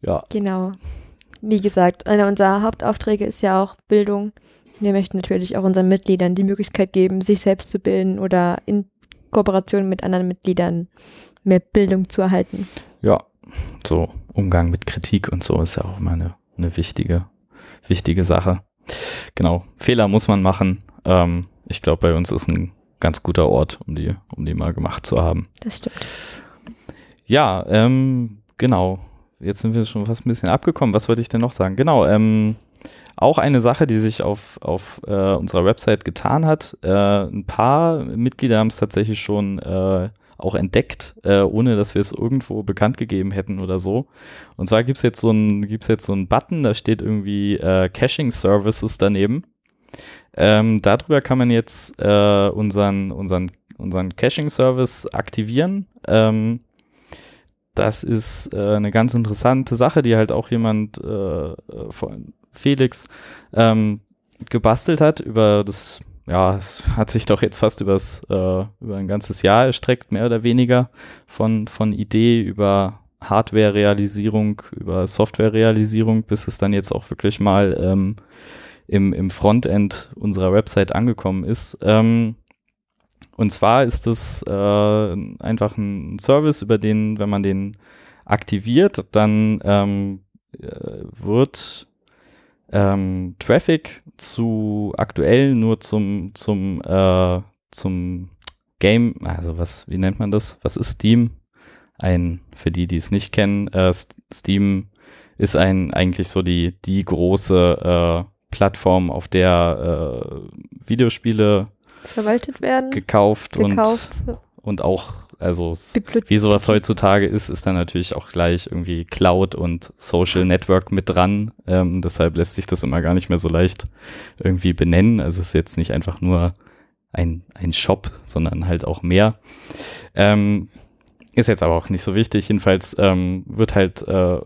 [SPEAKER 2] Ja,
[SPEAKER 1] Genau. Wie gesagt, einer unserer Hauptaufträge ist ja auch Bildung. Wir möchten natürlich auch unseren Mitgliedern die Möglichkeit geben, sich selbst zu bilden oder in Kooperation mit anderen Mitgliedern mehr Bildung zu erhalten.
[SPEAKER 2] ja. So Umgang mit Kritik und so ist ja auch immer eine, eine wichtige, wichtige Sache. Genau. Fehler muss man machen. Ähm, ich glaube, bei uns ist ein ganz guter Ort, um die, um die mal gemacht zu haben.
[SPEAKER 1] Das stimmt.
[SPEAKER 2] Ja, ähm, genau. Jetzt sind wir schon fast ein bisschen abgekommen. Was wollte ich denn noch sagen? Genau, ähm, auch eine Sache, die sich auf, auf äh, unserer Website getan hat. Äh, ein paar Mitglieder haben es tatsächlich schon äh, auch entdeckt, äh, ohne dass wir es irgendwo bekannt gegeben hätten oder so. Und zwar gibt es jetzt so jetzt so einen Button, da steht irgendwie äh, Caching Services daneben. Ähm, darüber kann man jetzt äh, unseren, unseren, unseren Caching-Service aktivieren. Ähm, das ist äh, eine ganz interessante Sache, die halt auch jemand, äh, von Felix, ähm, gebastelt hat über das, ja, es hat sich doch jetzt fast übers, äh, über ein ganzes Jahr erstreckt, mehr oder weniger, von, von Idee über Hardware-Realisierung, über Software-Realisierung, bis es dann jetzt auch wirklich mal ähm, im, im Frontend unserer Website angekommen ist. Ähm, und zwar ist es äh, einfach ein Service, über den, wenn man den aktiviert, dann ähm, äh, wird ähm, Traffic zu aktuell nur zum, zum, äh, zum Game, also was, wie nennt man das? Was ist Steam? Ein, für die, die es nicht kennen, äh, Steam ist ein eigentlich so die, die große äh, Plattform, auf der äh, Videospiele
[SPEAKER 1] Verwaltet werden,
[SPEAKER 2] gekauft,
[SPEAKER 1] gekauft,
[SPEAKER 2] und, und auch, also
[SPEAKER 1] Bibliothek.
[SPEAKER 2] wie sowas heutzutage ist, ist dann natürlich auch gleich irgendwie Cloud und Social Network mit dran. Ähm, deshalb lässt sich das immer gar nicht mehr so leicht irgendwie benennen. Also es ist jetzt nicht einfach nur ein, ein Shop, sondern halt auch mehr. Ähm, ist jetzt aber auch nicht so wichtig. Jedenfalls ähm, wird halt äh,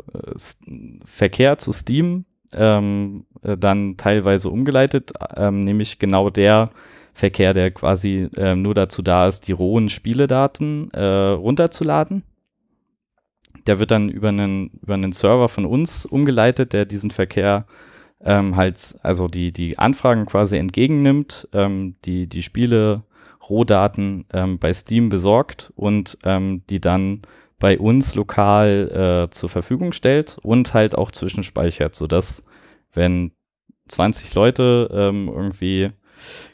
[SPEAKER 2] Verkehr zu Steam ähm, äh, dann teilweise umgeleitet, ähm, nämlich genau der Verkehr, der quasi ähm, nur dazu da ist, die rohen Spieledaten äh, runterzuladen. Der wird dann über einen, über einen Server von uns umgeleitet, der diesen Verkehr ähm, halt, also die, die Anfragen quasi entgegennimmt, ähm, die, die Spiele, Rohdaten ähm, bei Steam besorgt und ähm, die dann bei uns lokal äh, zur Verfügung stellt und halt auch zwischenspeichert, sodass wenn 20 Leute ähm, irgendwie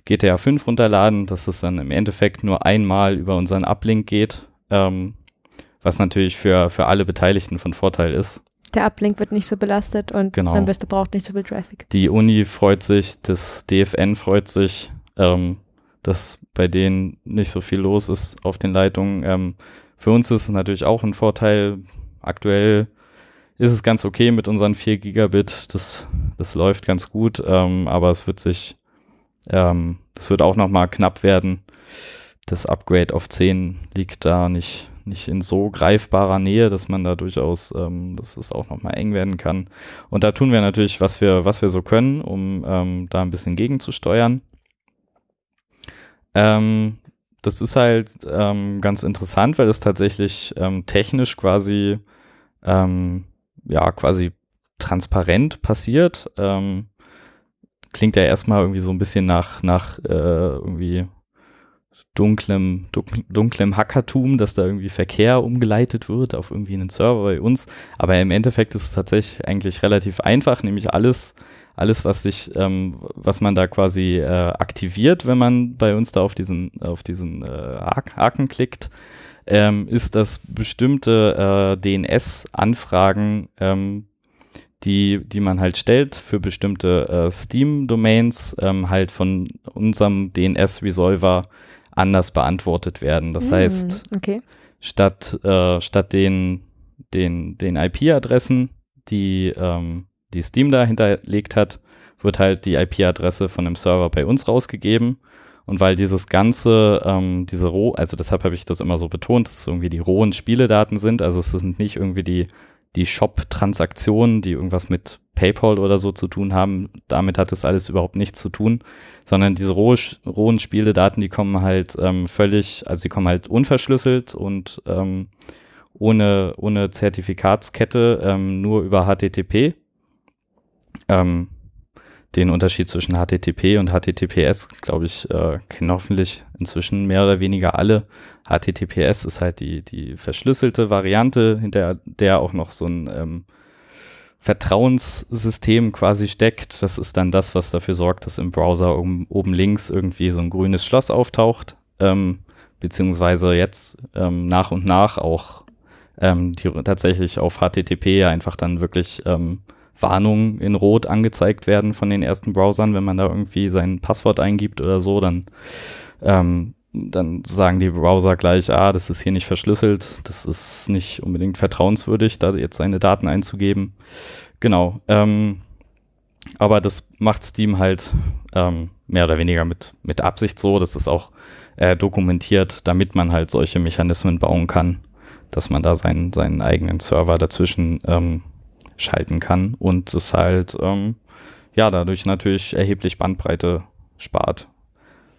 [SPEAKER 2] GTA 5 runterladen, dass es dann im Endeffekt nur einmal über unseren Uplink geht, ähm, was natürlich für, für alle Beteiligten von Vorteil ist.
[SPEAKER 1] Der Uplink wird nicht so belastet und
[SPEAKER 2] Genau.
[SPEAKER 1] man verbraucht nicht so viel Traffic.
[SPEAKER 2] Die Uni freut sich, das DFN freut sich, ähm, dass bei denen nicht so viel los ist auf den Leitungen. Ähm, für uns ist es natürlich auch ein Vorteil. Aktuell ist es ganz okay mit unseren 4 Gigabit. Das, das läuft ganz gut, ähm, aber es wird sich, ähm, das wird auch nochmal knapp werden. Das Upgrade auf 10 liegt da nicht, nicht in so greifbarer Nähe, dass man da durchaus, ähm, dass es auch nochmal eng werden kann. Und da tun wir natürlich, was wir, was wir so können, um ähm, da ein bisschen gegenzusteuern. Ähm, das ist halt ähm, ganz interessant, weil das tatsächlich ähm, technisch quasi, ähm, ja, quasi transparent passiert. Ähm, klingt ja erstmal irgendwie so ein bisschen nach, nach äh, irgendwie dunklem, dunk- dunklem Hackertum, dass da irgendwie Verkehr umgeleitet wird auf irgendwie einen Server bei uns. Aber im Endeffekt ist es tatsächlich eigentlich relativ einfach, nämlich alles, alles, was sich, ähm, was man da quasi äh, aktiviert, wenn man bei uns da auf diesen, auf diesen äh, Hak- Haken klickt, ähm, ist, dass bestimmte äh, DNS-Anfragen, ähm, die, die man halt stellt für bestimmte äh, Steam-Domains, ähm, halt von unserem DNS-Resolver anders beantwortet werden. Das
[SPEAKER 1] Hm,
[SPEAKER 2] heißt,
[SPEAKER 1] Okay.
[SPEAKER 2] statt, äh, statt den, den, den IP-Adressen, die, ähm, die Steam da hinterlegt hat, wird halt die IP-Adresse von dem Server bei uns rausgegeben. Und weil dieses ganze, ähm, diese roh, also deshalb habe ich das immer so betont, dass es irgendwie die rohen Spieledaten sind. Also es sind nicht irgendwie die, die Shop-Transaktionen, die irgendwas mit PayPal oder so zu tun haben. Damit hat das alles überhaupt nichts zu tun, sondern diese roh, rohen Spieledaten, die kommen halt ähm, völlig, also die kommen halt unverschlüsselt und ähm, ohne, ohne Zertifikatskette, ähm, nur über HTTP. Ähm, den Unterschied zwischen HTTP und HTTPS, glaube ich, äh, kennen hoffentlich inzwischen mehr oder weniger alle. HTTPS ist halt die, die verschlüsselte Variante, hinter der auch noch so ein ähm, Vertrauenssystem quasi steckt. Das ist dann das, was dafür sorgt, dass im Browser oben, oben links irgendwie so ein grünes Schloss auftaucht, ähm, beziehungsweise jetzt ähm, nach und nach auch ähm, die tatsächlich auf HTTP einfach dann wirklich ähm, Warnungen in Rot angezeigt werden von den ersten Browsern, wenn man da irgendwie sein Passwort eingibt oder so, dann, ähm, dann sagen die Browser gleich, ah, das ist hier nicht verschlüsselt, das ist nicht unbedingt vertrauenswürdig, da jetzt seine Daten einzugeben. Genau. Ähm, aber das macht Steam halt ähm, mehr oder weniger mit, mit Absicht so. Das ist auch äh, dokumentiert, damit man halt solche Mechanismen bauen kann, dass man da seinen, seinen eigenen Server dazwischen ähm, schalten kann und es halt ähm, ja dadurch natürlich erheblich Bandbreite spart.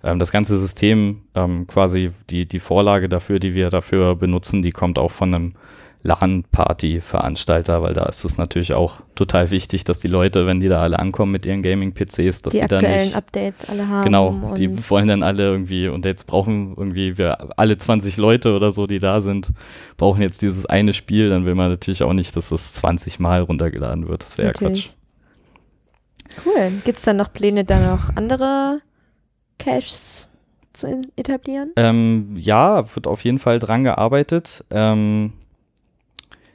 [SPEAKER 2] Ähm, das ganze System, ähm, quasi die, die Vorlage dafür, die wir dafür benutzen, die kommt auch von einem LAN-Party-Veranstalter, weil da ist es natürlich auch total wichtig, dass die Leute, wenn die da alle ankommen mit ihren Gaming-PCs, dass die, die dann nicht
[SPEAKER 1] Updates alle haben.
[SPEAKER 2] Genau, die wollen dann alle irgendwie und jetzt brauchen irgendwie wir alle 20 Leute oder so, die da sind, brauchen jetzt dieses eine Spiel, dann will man natürlich auch nicht, dass das 20 Mal runtergeladen wird. Das wäre ja Quatsch.
[SPEAKER 1] Cool. Gibt es dann noch Pläne, da noch andere Caches zu etablieren?
[SPEAKER 2] Ähm, ja, wird auf jeden Fall dran gearbeitet. Ähm,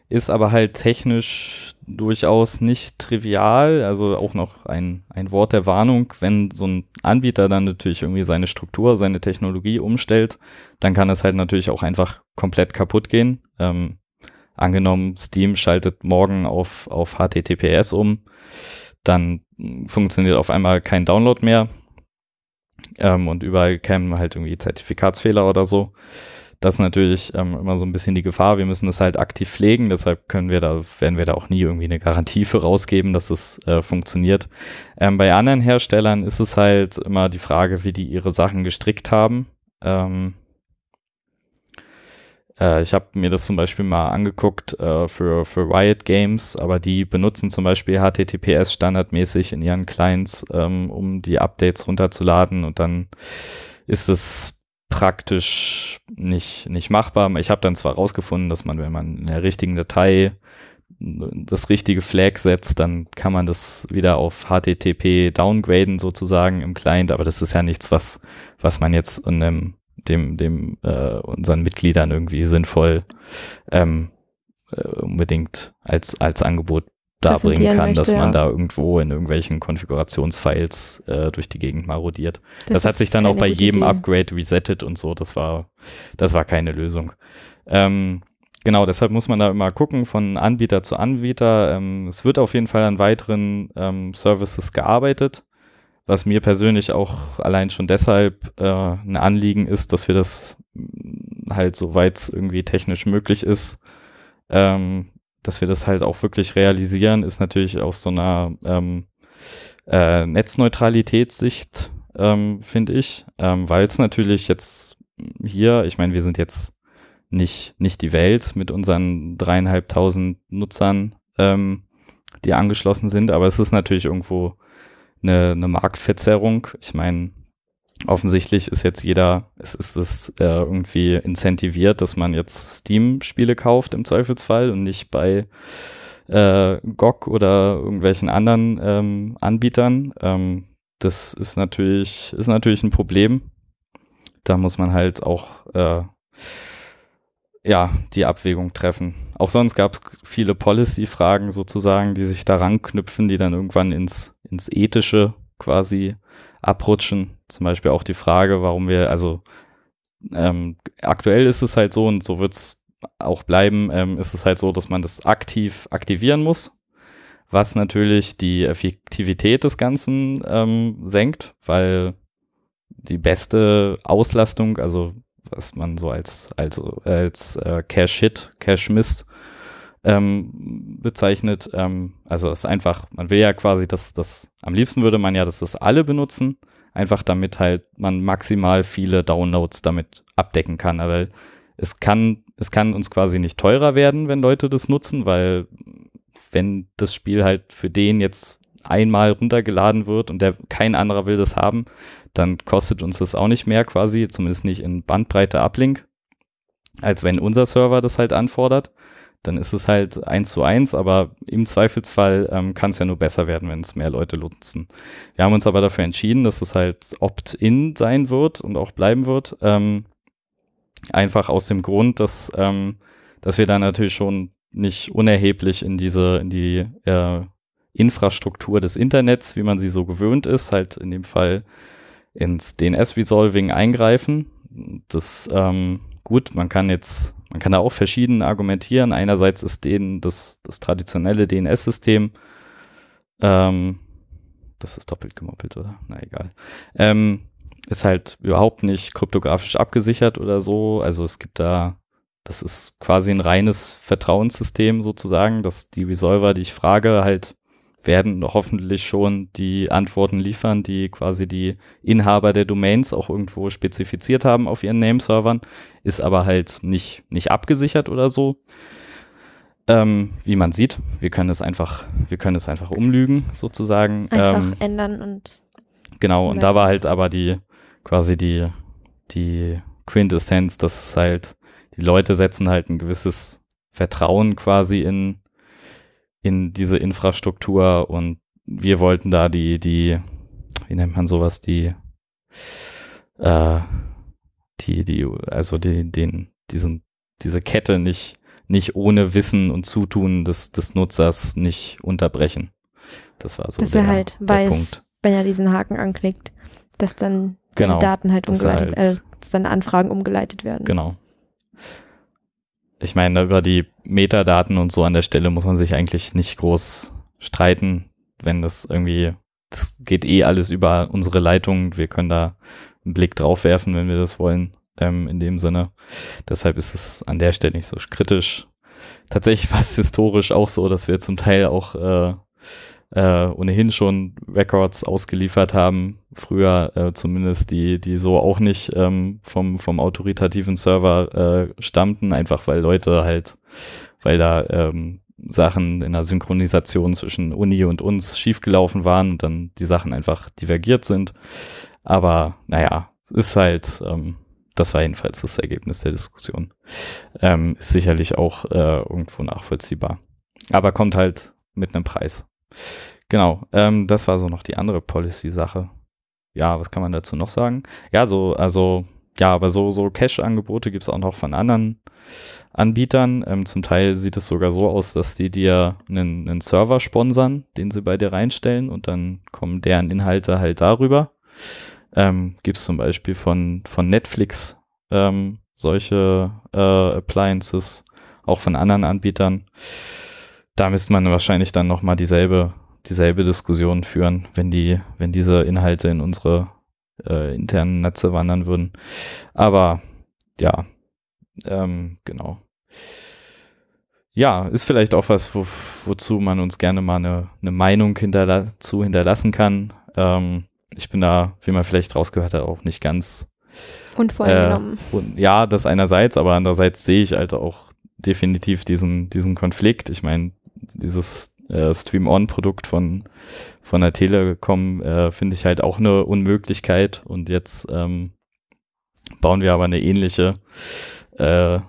[SPEAKER 2] ist aber halt technisch durchaus nicht trivial. Also auch noch ein, ein Wort der Warnung, wenn so ein Anbieter dann natürlich irgendwie seine Struktur, seine Technologie umstellt, dann kann es halt natürlich auch einfach komplett kaputt gehen. Ähm, angenommen, Steam schaltet morgen auf, auf HTTPS um, dann funktioniert auf einmal kein Download mehr. Ähm, und überall kämen halt irgendwie Zertifikatsfehler oder so. Das ist natürlich ähm, immer so ein bisschen die Gefahr. Wir müssen das halt aktiv pflegen, deshalb können wir da, werden wir da auch nie irgendwie eine Garantie für rausgeben, dass es äh, funktioniert. Ähm, bei anderen Herstellern ist es halt immer die Frage, wie die ihre Sachen gestrickt haben. Ähm, äh, ich habe mir das zum Beispiel mal angeguckt äh, für, für Riot Games, aber die benutzen zum Beispiel HTTPS standardmäßig in ihren Clients, ähm, um die Updates runterzuladen und dann ist es praktisch nicht, nicht machbar. Ich habe dann zwar rausgefunden, dass man, wenn man in der richtigen Datei das richtige Flag setzt, dann kann man das wieder auf HTTP downgraden sozusagen im Client, aber das ist ja nichts, was, was man jetzt in einem, dem, dem äh, unseren Mitgliedern irgendwie sinnvoll ähm, äh, unbedingt als, als Angebot darbringen kann, möchte, dass man ja. da irgendwo in irgendwelchen Konfigurationsfiles äh, durch die Gegend marodiert. Das, das hat sich dann auch bei jedem Idee. Upgrade resettet und so. Das war, das war keine Lösung. Ähm, genau, deshalb muss man da immer gucken von Anbieter zu Anbieter. Ähm, es wird auf jeden Fall an weiteren ähm, Services gearbeitet. Was mir persönlich auch allein schon deshalb äh, ein Anliegen ist, dass wir das halt, soweit es irgendwie technisch möglich ist, ähm, dass wir das halt auch wirklich realisieren, ist natürlich aus so einer ähm, äh, Netzneutralitätssicht, ähm, finde ich, ähm, weil es natürlich jetzt hier, ich meine, wir sind jetzt nicht, nicht die Welt mit unseren dreieinhalbtausend Nutzern, ähm, die angeschlossen sind, aber es ist natürlich irgendwo eine, eine Marktverzerrung. Ich meine, offensichtlich ist jetzt jeder, es ist es äh, irgendwie incentiviert, dass man jetzt Steam-Spiele kauft im Zweifelsfall und nicht bei äh, GOG oder irgendwelchen anderen ähm, Anbietern. Ähm, das ist natürlich, ist natürlich ein Problem. Da muss man halt auch äh, ja, die Abwägung treffen. Auch sonst gab es viele Policy-Fragen sozusagen, die sich daran knüpfen, die dann irgendwann ins, ins Ethische quasi abrutschen. Zum Beispiel auch die Frage, warum wir, also ähm, aktuell ist es halt so und so wird es auch bleiben, ähm, ist es halt so, dass man das aktiv aktivieren muss, was natürlich die Effektivität des Ganzen ähm, senkt, weil die beste Auslastung, also was man so als, als, als äh, Cache-Hit, Cache-Miss ähm, bezeichnet. Ähm, also es ist einfach, man will ja quasi, dass das, am liebsten würde man ja, dass das alle benutzen, einfach damit halt man maximal viele Downloads damit abdecken kann. Aber es kann, es kann uns quasi nicht teurer werden, wenn Leute das nutzen, weil wenn das Spiel halt für den jetzt einmal runtergeladen wird und der kein anderer will das haben, dann kostet uns das auch nicht mehr quasi, zumindest nicht in Bandbreite Uplink, als wenn unser Server das halt anfordert. Dann ist es halt eins zu eins, aber im Zweifelsfall ähm, kann es ja nur besser werden, wenn es mehr Leute nutzen. Wir haben uns aber dafür entschieden, dass es halt Opt-in sein wird und auch bleiben wird. Ähm, einfach aus dem Grund, dass, ähm, dass wir da natürlich schon nicht unerheblich in diese, in die äh, Infrastruktur des Internets, wie man sie so gewöhnt ist, halt in dem Fall ins DNS-Resolving eingreifen. Das ähm, gut, man kann jetzt, man kann da auch verschieden argumentieren. Einerseits ist denen das, das traditionelle DNS-System, ähm, das ist doppelt gemoppelt, oder? Na egal. Ähm, ist halt überhaupt nicht kryptografisch abgesichert oder so. Also es gibt da, das ist quasi ein reines Vertrauenssystem sozusagen, dass die Resolver, die ich frage, halt werden hoffentlich schon die Antworten liefern, die quasi die Inhaber der Domains auch irgendwo spezifiziert haben auf ihren Nameservern, ist aber halt nicht, nicht abgesichert oder so. Ähm, wie man sieht, wir können es einfach, wir können es einfach umlügen, sozusagen.
[SPEAKER 1] Einfach
[SPEAKER 2] ähm,
[SPEAKER 1] ändern und.
[SPEAKER 2] Genau, und da war halt aber die, quasi die, die Quintessenz, dass es halt, die Leute setzen halt ein gewisses Vertrauen quasi in, in diese Infrastruktur und wir wollten da die, die, wie nennt man sowas, die, äh, die, die, also die, den, diesen, diese Kette nicht, nicht ohne Wissen und Zutun des, des Nutzers nicht unterbrechen. Das war so
[SPEAKER 1] dass
[SPEAKER 2] der,
[SPEAKER 1] er halt weiß,
[SPEAKER 2] Punkt.
[SPEAKER 1] wenn er diesen Haken anklickt, dass dann
[SPEAKER 2] Genau,
[SPEAKER 1] Daten halt umgeleitet,
[SPEAKER 2] halt-
[SPEAKER 1] äh, dass seine Anfragen umgeleitet werden.
[SPEAKER 2] Genau. Ich meine, über die Metadaten und so an der Stelle muss man sich eigentlich nicht groß streiten, wenn das irgendwie, das geht eh alles über unsere Leitung. Wir können da einen Blick drauf werfen, wenn wir das wollen, ähm, in dem Sinne. Deshalb ist es an der Stelle nicht so kritisch. Tatsächlich war es historisch auch so, dass wir zum Teil auch äh, äh, ohnehin schon Records ausgeliefert haben, früher äh, zumindest, die, die so auch nicht ähm, vom, vom autoritativen Server äh, stammten, einfach weil Leute halt, weil da ähm, Sachen in der Synchronisation zwischen Uni und uns schiefgelaufen waren und dann die Sachen einfach divergiert sind. Aber naja, ist halt, ähm, das war jedenfalls das Ergebnis der Diskussion. Ähm, ist sicherlich auch äh, irgendwo nachvollziehbar. Aber kommt halt mit einem Preis. Genau, ähm, das war so noch die andere Policy-Sache. Ja, was kann man dazu noch sagen? Ja, so, also, ja, aber so, so Cash-Angebote gibt es auch noch von anderen Anbietern. Ähm, zum Teil sieht es sogar so aus, dass die dir einen, einen Server sponsern, den sie bei dir reinstellen und dann kommen deren Inhalte halt darüber. Ähm, gibt es zum Beispiel von, von Netflix ähm, solche äh, Appliances, auch von anderen Anbietern da müsste man wahrscheinlich dann nochmal dieselbe, dieselbe Diskussion führen, wenn die, wenn diese Inhalte in unsere äh, internen Netze wandern würden. Aber ja, ähm, genau. Ja, ist vielleicht auch was, wo, wozu man uns gerne mal eine, eine Meinung hinterla zu hinterlassen kann. Ähm, ich bin da, wie man vielleicht rausgehört hat, auch nicht ganz
[SPEAKER 1] Unvoreingenommen.
[SPEAKER 2] äh, und ja, das einerseits, aber andererseits sehe ich halt auch definitiv diesen, diesen Konflikt. Ich meine, dieses äh, Stream-On-Produkt von, von der Telekom äh, finde ich halt auch eine Unmöglichkeit und jetzt ähm, bauen wir aber eine ähnliche äh,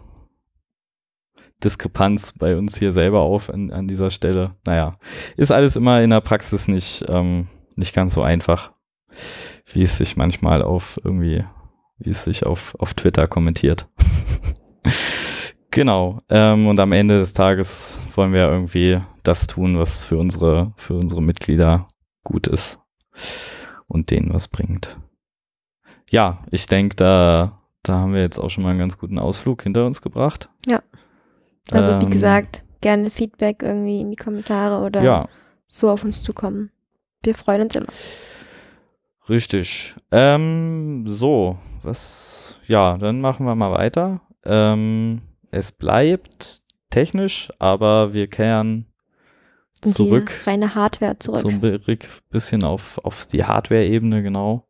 [SPEAKER 2] Diskrepanz bei uns hier selber auf an, an dieser Stelle. Naja, ist alles immer in der Praxis nicht, ähm, nicht ganz so einfach, wie es sich manchmal auf irgendwie, wie es sich auf, auf Twitter kommentiert. Genau. Ähm, und am Ende des Tages wollen wir irgendwie das tun, was für unsere, für unsere Mitglieder gut ist und denen was bringt. Ja, ich denke, da, da haben wir jetzt auch schon mal einen ganz guten Ausflug hinter uns gebracht.
[SPEAKER 1] Ja. Also wie
[SPEAKER 2] Ähm,
[SPEAKER 1] gesagt, gerne Feedback irgendwie in die Kommentare oder
[SPEAKER 2] Ja,
[SPEAKER 1] so auf uns zukommen. Wir freuen uns immer.
[SPEAKER 2] richtig. Ähm, so, was, ja, dann machen wir mal weiter. Ähm, es bleibt technisch, aber wir kehren zurück
[SPEAKER 1] Die reine Hardware zurück.
[SPEAKER 2] so ein bi- bisschen auf, auf die Hardware-Ebene, genau.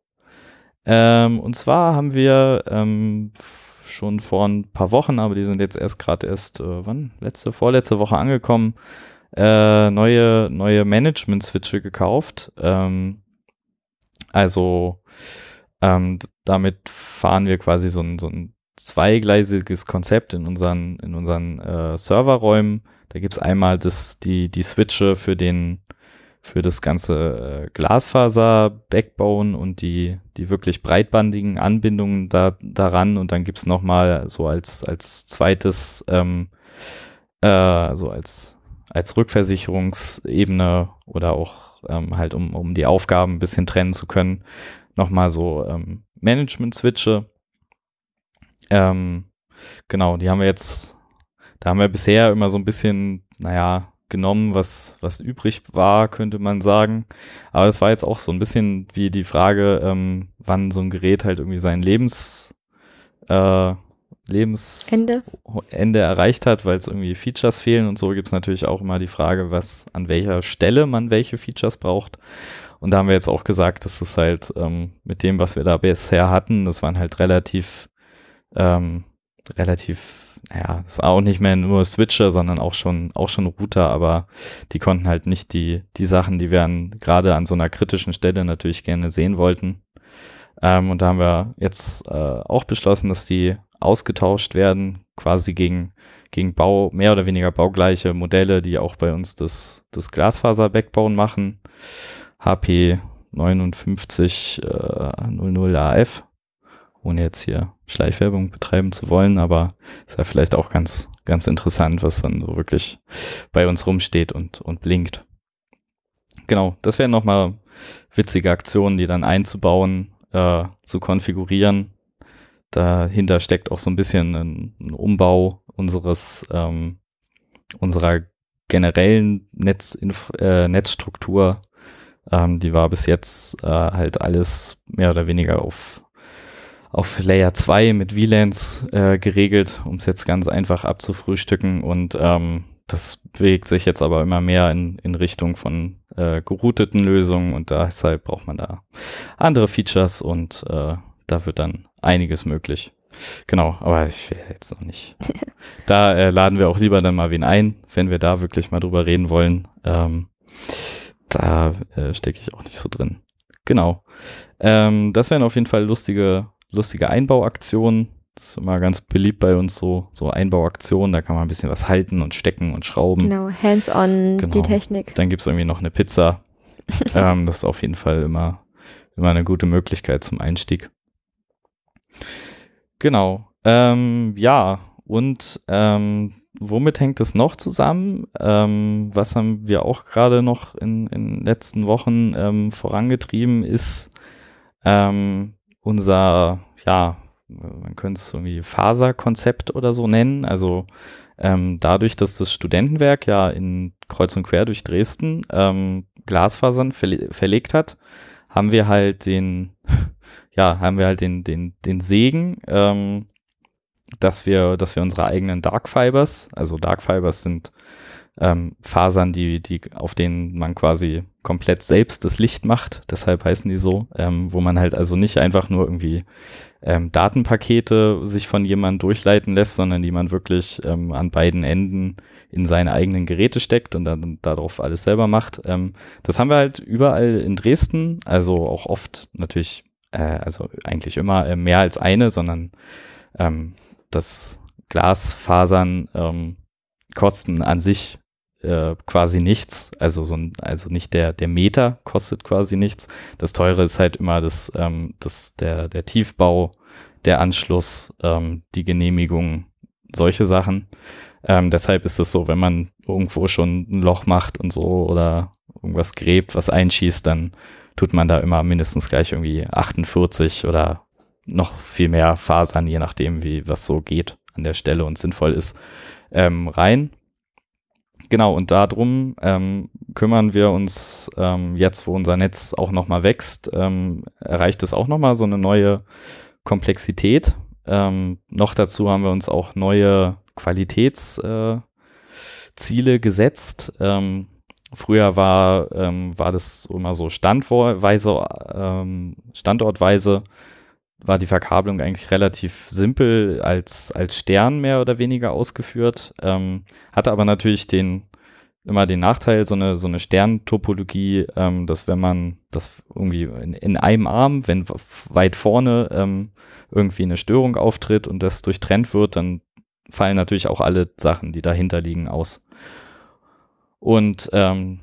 [SPEAKER 2] Ähm, und zwar haben wir ähm, schon vor ein paar Wochen, aber die sind jetzt erst gerade erst, äh, wann? Letzte, vorletzte Woche angekommen, äh, neue, neue Management-Switche gekauft. Ähm, also ähm, damit fahren wir quasi so ein, so ein zweigleisiges Konzept in unseren, in unseren äh, Serverräumen. Da gibt's einmal das, die, die Switche für den, für das ganze äh, Glasfaser-Backbone und die, die wirklich breitbandigen Anbindungen da, daran. Und dann gibt's noch mal so als, als zweites, ähm, äh, so als, als Rückversicherungsebene oder auch ähm, halt, um, um die Aufgaben ein bisschen trennen zu können, nochmal so ähm, Management-Switche. Ähm, genau, die haben wir jetzt, da haben wir bisher immer so ein bisschen, naja, genommen, was, was übrig war, könnte man sagen. Aber es war jetzt auch so ein bisschen wie die Frage, ähm, wann so ein Gerät halt irgendwie sein Lebens, äh, Lebensende
[SPEAKER 1] Ende.
[SPEAKER 2] erreicht hat, weil es irgendwie Features fehlen und so gibt es natürlich auch immer die Frage, was an welcher Stelle man welche Features braucht. Und da haben wir jetzt auch gesagt, dass es halt ähm, mit dem, was wir da bisher hatten, das waren halt relativ, ähm, relativ, naja, war auch nicht mehr nur Switcher, sondern auch schon, auch schon Router, aber die konnten halt nicht die, die Sachen, die wir gerade an so einer kritischen Stelle natürlich gerne sehen wollten. Ähm, und da haben wir jetzt äh, auch beschlossen, dass die ausgetauscht werden, quasi gegen, gegen Bau, mehr oder weniger baugleiche Modelle, die auch bei uns das, das Glasfaser-Backbone machen. HP 59 äh, 00 AF, ohne jetzt hier Schleichwerbung betreiben zu wollen, aber ist ja vielleicht auch ganz, ganz interessant, was dann so wirklich bei uns rumsteht und, und blinkt. Genau, das wären nochmal witzige Aktionen, die dann einzubauen, äh, zu konfigurieren. Dahinter steckt auch so ein bisschen ein, ein Umbau unseres, ähm, unserer generellen Netz, äh, Netzstruktur. Ähm, die war bis jetzt äh, halt alles mehr oder weniger auf, auf Layer 2 mit VLANs äh, geregelt, um es jetzt ganz einfach abzufrühstücken. Und ähm, das bewegt sich jetzt aber immer mehr in, in Richtung von äh, gerouteten Lösungen und deshalb braucht man da andere Features und äh, da wird dann einiges möglich. Genau, aber ich will jetzt noch nicht. da äh, laden wir auch lieber dann mal wen ein, wenn wir da wirklich mal drüber reden wollen. Ähm, da äh, stecke ich auch nicht so drin. Genau. Ähm, das wären auf jeden Fall lustige, lustige Einbauaktionen. Das ist immer ganz beliebt bei uns, so, so Einbauaktionen. Da kann man ein bisschen was halten und stecken und schrauben.
[SPEAKER 1] Genau, hands-on
[SPEAKER 2] Genau.
[SPEAKER 1] die Technik.
[SPEAKER 2] Dann gibt es irgendwie noch eine Pizza. ähm, das ist auf jeden Fall immer, immer eine gute Möglichkeit zum Einstieg. Genau. Ähm, ja, und ähm, womit hängt es noch zusammen? Ähm, was haben wir auch gerade noch in in den letzten Wochen ähm, vorangetrieben, ist ähm, unser, ja, man könnte es irgendwie Faserkonzept oder so nennen. Also ähm, dadurch, dass das Studentenwerk ja in Kreuz und Quer durch Dresden ähm, Glasfasern verle verlegt hat, haben wir halt den, ja, haben wir halt den, den, den Segen, ähm, dass wir, dass wir unsere eigenen Dark Fibers, also Dark Fibers sind ähm, Fasern, die, die, auf denen man quasi komplett selbst das Licht macht, deshalb heißen die so, ähm, wo man halt also nicht einfach nur irgendwie ähm, Datenpakete sich von jemandem durchleiten lässt, sondern die man wirklich ähm, an beiden Enden in seine eigenen Geräte steckt und dann darauf alles selber macht. Ähm, das haben wir halt überall in Dresden, also auch oft natürlich, äh, also eigentlich immer äh, mehr als eine, sondern ähm, das Glasfasern ähm, kosten an sich äh, quasi nichts. Also so ein, also nicht der, der Meter kostet quasi nichts. Das teure ist halt immer das, ähm, das, der, der Tiefbau, der Anschluss, ähm, die Genehmigung, solche Sachen. Ähm, deshalb ist es so, wenn man irgendwo schon ein Loch macht und so oder irgendwas gräbt, was einschießt, dann tut man da immer mindestens gleich irgendwie 48 oder noch viel mehr Fasern, je nachdem, wie was so geht an der Stelle und sinnvoll ist, ähm, rein. Genau, und darum ähm, kümmern wir uns ähm, jetzt, wo unser Netz auch nochmal wächst, ähm, erreicht es auch nochmal so eine neue Komplexität. Ähm, noch dazu haben wir uns auch neue Qualitätsziele äh, gesetzt. Ähm, früher war, ähm, war das immer so standweise, ähm, standortweise war die Verkabelung eigentlich relativ simpel als, als Stern mehr oder weniger ausgeführt, ähm, hatte aber natürlich den immer den Nachteil, so eine, so eine Sterntopologie, ähm, dass wenn man das irgendwie in, in einem Arm, wenn weit vorne ähm, irgendwie eine Störung auftritt und das durchtrennt wird, dann fallen natürlich auch alle Sachen, die dahinter liegen, aus. Und ähm,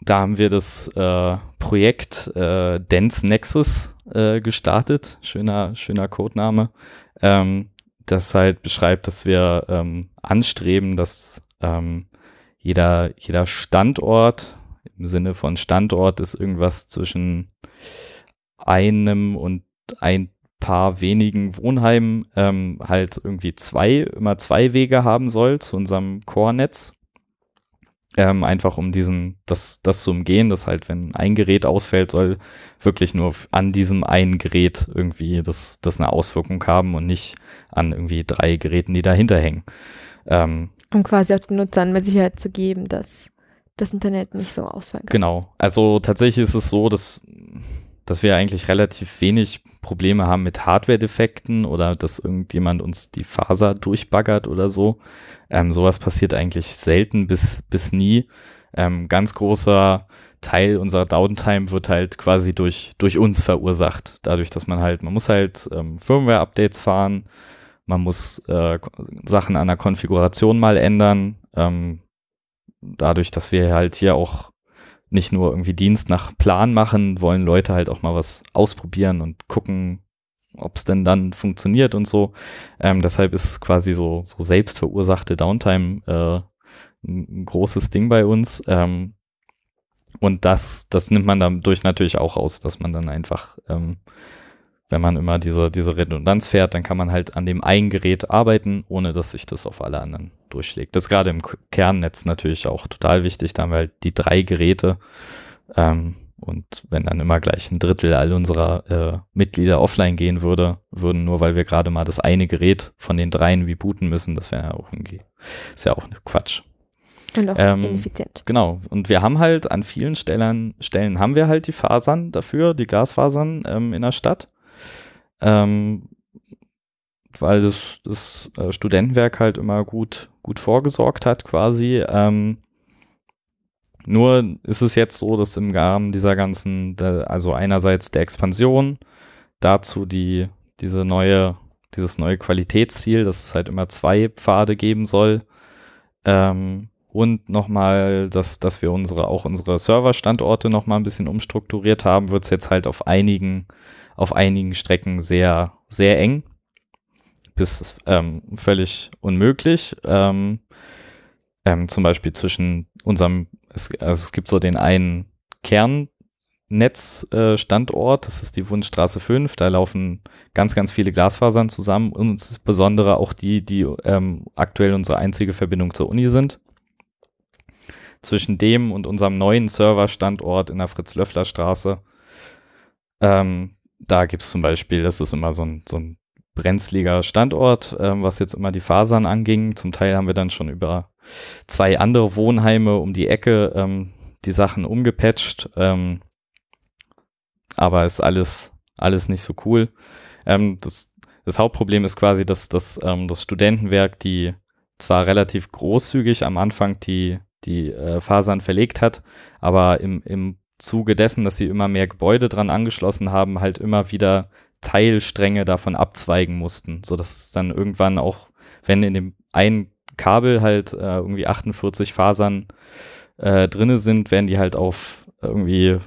[SPEAKER 2] da haben wir das äh, Projekt äh, Dense Nexus äh, gestartet. Schöner, schöner Codename. Ähm, das halt beschreibt, dass wir ähm, anstreben, dass ähm, jeder, jeder Standort, im Sinne von Standort ist irgendwas zwischen einem und ein paar wenigen Wohnheimen ähm, halt irgendwie zwei, immer zwei Wege haben soll zu unserem Core-Netz. Ähm, einfach um diesen, das, das zu umgehen, dass halt, wenn ein Gerät ausfällt, soll wirklich nur an diesem einen Gerät irgendwie das, das eine Auswirkung haben und nicht an irgendwie drei Geräten, die dahinter hängen.
[SPEAKER 1] Ähm, um quasi auch den Nutzern mehr Sicherheit zu geben, dass das Internet nicht so ausfallen kann.
[SPEAKER 2] Genau. Also tatsächlich ist es so, dass, dass wir eigentlich relativ wenig Probleme haben mit Hardware-Defekten oder dass irgendjemand uns die Faser durchbaggert oder so. Ähm, sowas passiert eigentlich selten bis, bis nie. Ähm, ganz großer Teil unserer Downtime wird halt quasi durch, durch uns verursacht. Dadurch, dass man halt, man muss halt ähm, Firmware-Updates fahren, man muss äh, Sachen an der Konfiguration mal ändern. Ähm, dadurch, dass wir halt hier auch nicht nur irgendwie Dienst nach Plan machen, wollen Leute halt auch mal was ausprobieren und gucken, ob es denn dann funktioniert und so. Ähm, deshalb ist quasi so, so selbst verursachte Downtime äh, ein großes Ding bei uns. Ähm, und das, das nimmt man dadurch natürlich auch aus, dass man dann einfach ähm, wenn man immer diese, diese Redundanz fährt, dann kann man halt an dem einen Gerät arbeiten, ohne dass sich das auf alle anderen durchschlägt. Das ist gerade im Kernnetz natürlich auch total wichtig. Da haben wir halt die drei Geräte. Ähm, und wenn dann immer gleich ein Drittel all unserer äh, Mitglieder offline gehen würde, würden nur weil wir gerade mal das eine Gerät von den dreien wie booten müssen, das wäre ja auch irgendwie, ist ja auch Quatsch.
[SPEAKER 1] Und auch ähm, ineffizient.
[SPEAKER 2] Genau. Und wir haben halt an vielen Stellen, Stellen haben wir halt die Fasern dafür, die Gasfasern ähm, in der Stadt ähm, weil das, das äh, Studentenwerk halt immer gut, gut vorgesorgt hat quasi. Ähm, nur ist es jetzt so, dass im Rahmen dieser ganzen, der, also einerseits der Expansion, dazu die, diese neue, dieses neue Qualitätsziel, dass es halt immer zwei Pfade geben soll. Ähm, und nochmal, dass, dass wir unsere, auch unsere Serverstandorte nochmal ein bisschen umstrukturiert haben, wird es jetzt halt auf einigen auf einigen Strecken sehr, sehr eng bis ähm, völlig unmöglich. Ähm, ähm, zum Beispiel zwischen unserem, es, also es gibt so den einen Kernnetzstandort, äh, das ist die Wundstraße 5, da laufen ganz, ganz viele Glasfasern zusammen und insbesondere auch die, die ähm, aktuell unsere einzige Verbindung zur Uni sind. Zwischen dem und unserem neuen Serverstandort in der Fritz-Löffler-Straße ähm, da gibt es zum Beispiel, das ist immer so ein, so ein brenzliger Standort, ähm, was jetzt immer die Fasern anging. Zum Teil haben wir dann schon über zwei andere Wohnheime um die Ecke ähm, die Sachen umgepatcht. Ähm, aber ist alles, alles nicht so cool. Ähm, das, das Hauptproblem ist quasi, dass, dass ähm, das Studentenwerk, die zwar relativ großzügig am Anfang die, die äh, Fasern verlegt hat, aber im, im Zuge dessen, dass sie immer mehr Gebäude dran angeschlossen haben, halt immer wieder Teilstränge davon abzweigen mussten, sodass dann irgendwann auch, wenn in dem einen Kabel halt äh, irgendwie 48 Fasern äh, drinne sind, werden die halt auf irgendwie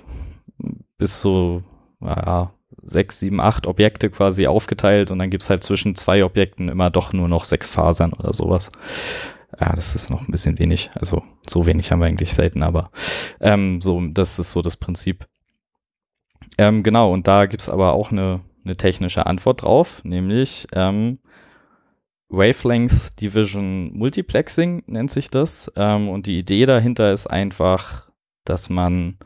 [SPEAKER 2] bis zu naja, sechs, sieben, acht Objekte quasi aufgeteilt. Und dann gibt es halt zwischen zwei Objekten immer doch nur noch sechs Fasern oder sowas. Ja, das ist noch ein bisschen wenig. Also so wenig haben wir eigentlich selten, aber ähm, so, das ist so das Prinzip. Ähm, genau, und da gibt es aber auch eine, eine technische Antwort drauf, nämlich ähm, Wavelength Division Multiplexing nennt sich das. Ähm, und die Idee dahinter ist einfach, dass man,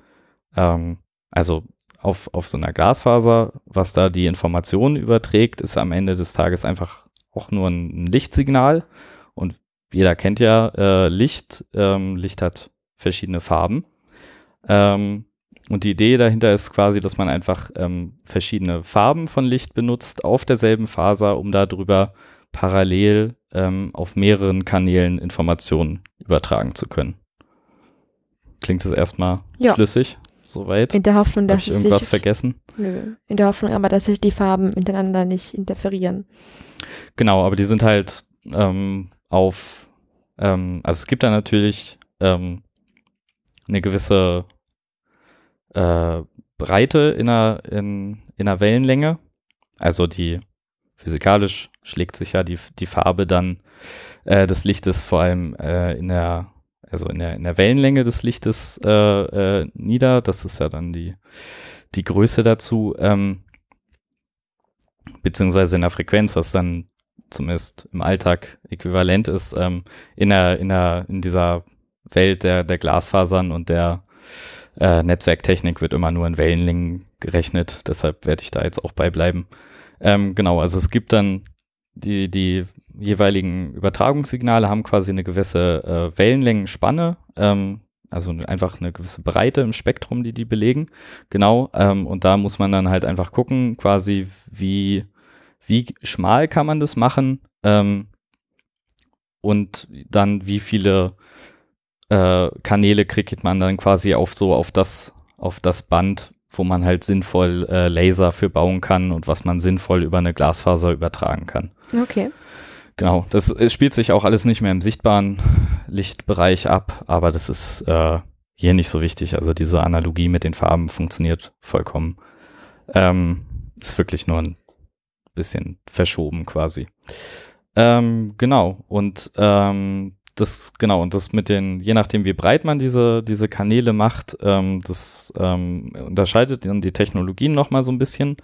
[SPEAKER 2] ähm, also auf, auf so einer Glasfaser, was da die Informationen überträgt, ist am Ende des Tages einfach auch nur ein Lichtsignal. Und jeder kennt ja äh, Licht. Ähm, Licht hat verschiedene Farben. Ähm, und die Idee dahinter ist quasi, dass man einfach ähm, verschiedene Farben von Licht benutzt auf derselben Faser, um darüber parallel ähm, auf mehreren Kanälen Informationen übertragen zu können. Klingt das erstmal ja. schlüssig? Soweit?
[SPEAKER 1] In der Hoffnung, dass
[SPEAKER 2] Hab ich irgendwas sich, vergessen?
[SPEAKER 1] Nö. In der Hoffnung aber, dass sich die Farben miteinander nicht interferieren.
[SPEAKER 2] Genau, aber die sind halt ähm, auf, ähm, also es gibt da natürlich ähm, eine gewisse äh, Breite in einer, in, in einer Wellenlänge. Also die physikalisch schlägt sich ja die, die Farbe dann äh, des Lichtes vor allem äh, in der, also in der, in der Wellenlänge des Lichtes äh, äh, nieder. Das ist ja dann die, die Größe dazu, ähm, beziehungsweise in der Frequenz, was dann zumindest im Alltag äquivalent ist, ähm, in, der, in, der, in dieser Welt der, der Glasfasern und der äh, Netzwerktechnik wird immer nur in Wellenlängen gerechnet. Deshalb werde ich da jetzt auch beibleiben. Ähm, genau, also es gibt dann die, die jeweiligen Übertragungssignale haben quasi eine gewisse äh, Wellenlängenspanne, ähm, also einfach eine gewisse Breite im Spektrum, die die belegen. Genau, ähm, und da muss man dann halt einfach gucken, quasi wie, wie schmal kann man das machen ähm, und dann wie viele äh, Kanäle kriegt man dann quasi auf so auf das, auf das Band, wo man halt sinnvoll äh, Laser für bauen kann und was man sinnvoll über eine Glasfaser übertragen kann.
[SPEAKER 1] Okay.
[SPEAKER 2] Genau, das spielt sich auch alles nicht mehr im sichtbaren Lichtbereich ab, aber das ist äh, hier nicht so wichtig. Also diese Analogie mit den Farben funktioniert vollkommen. Ähm, ist wirklich nur ein bisschen verschoben quasi. Ähm, genau, und ähm, das, genau, und das mit den, je nachdem, wie breit man diese, diese Kanäle macht, ähm, das ähm, unterscheidet dann die Technologien nochmal so ein bisschen.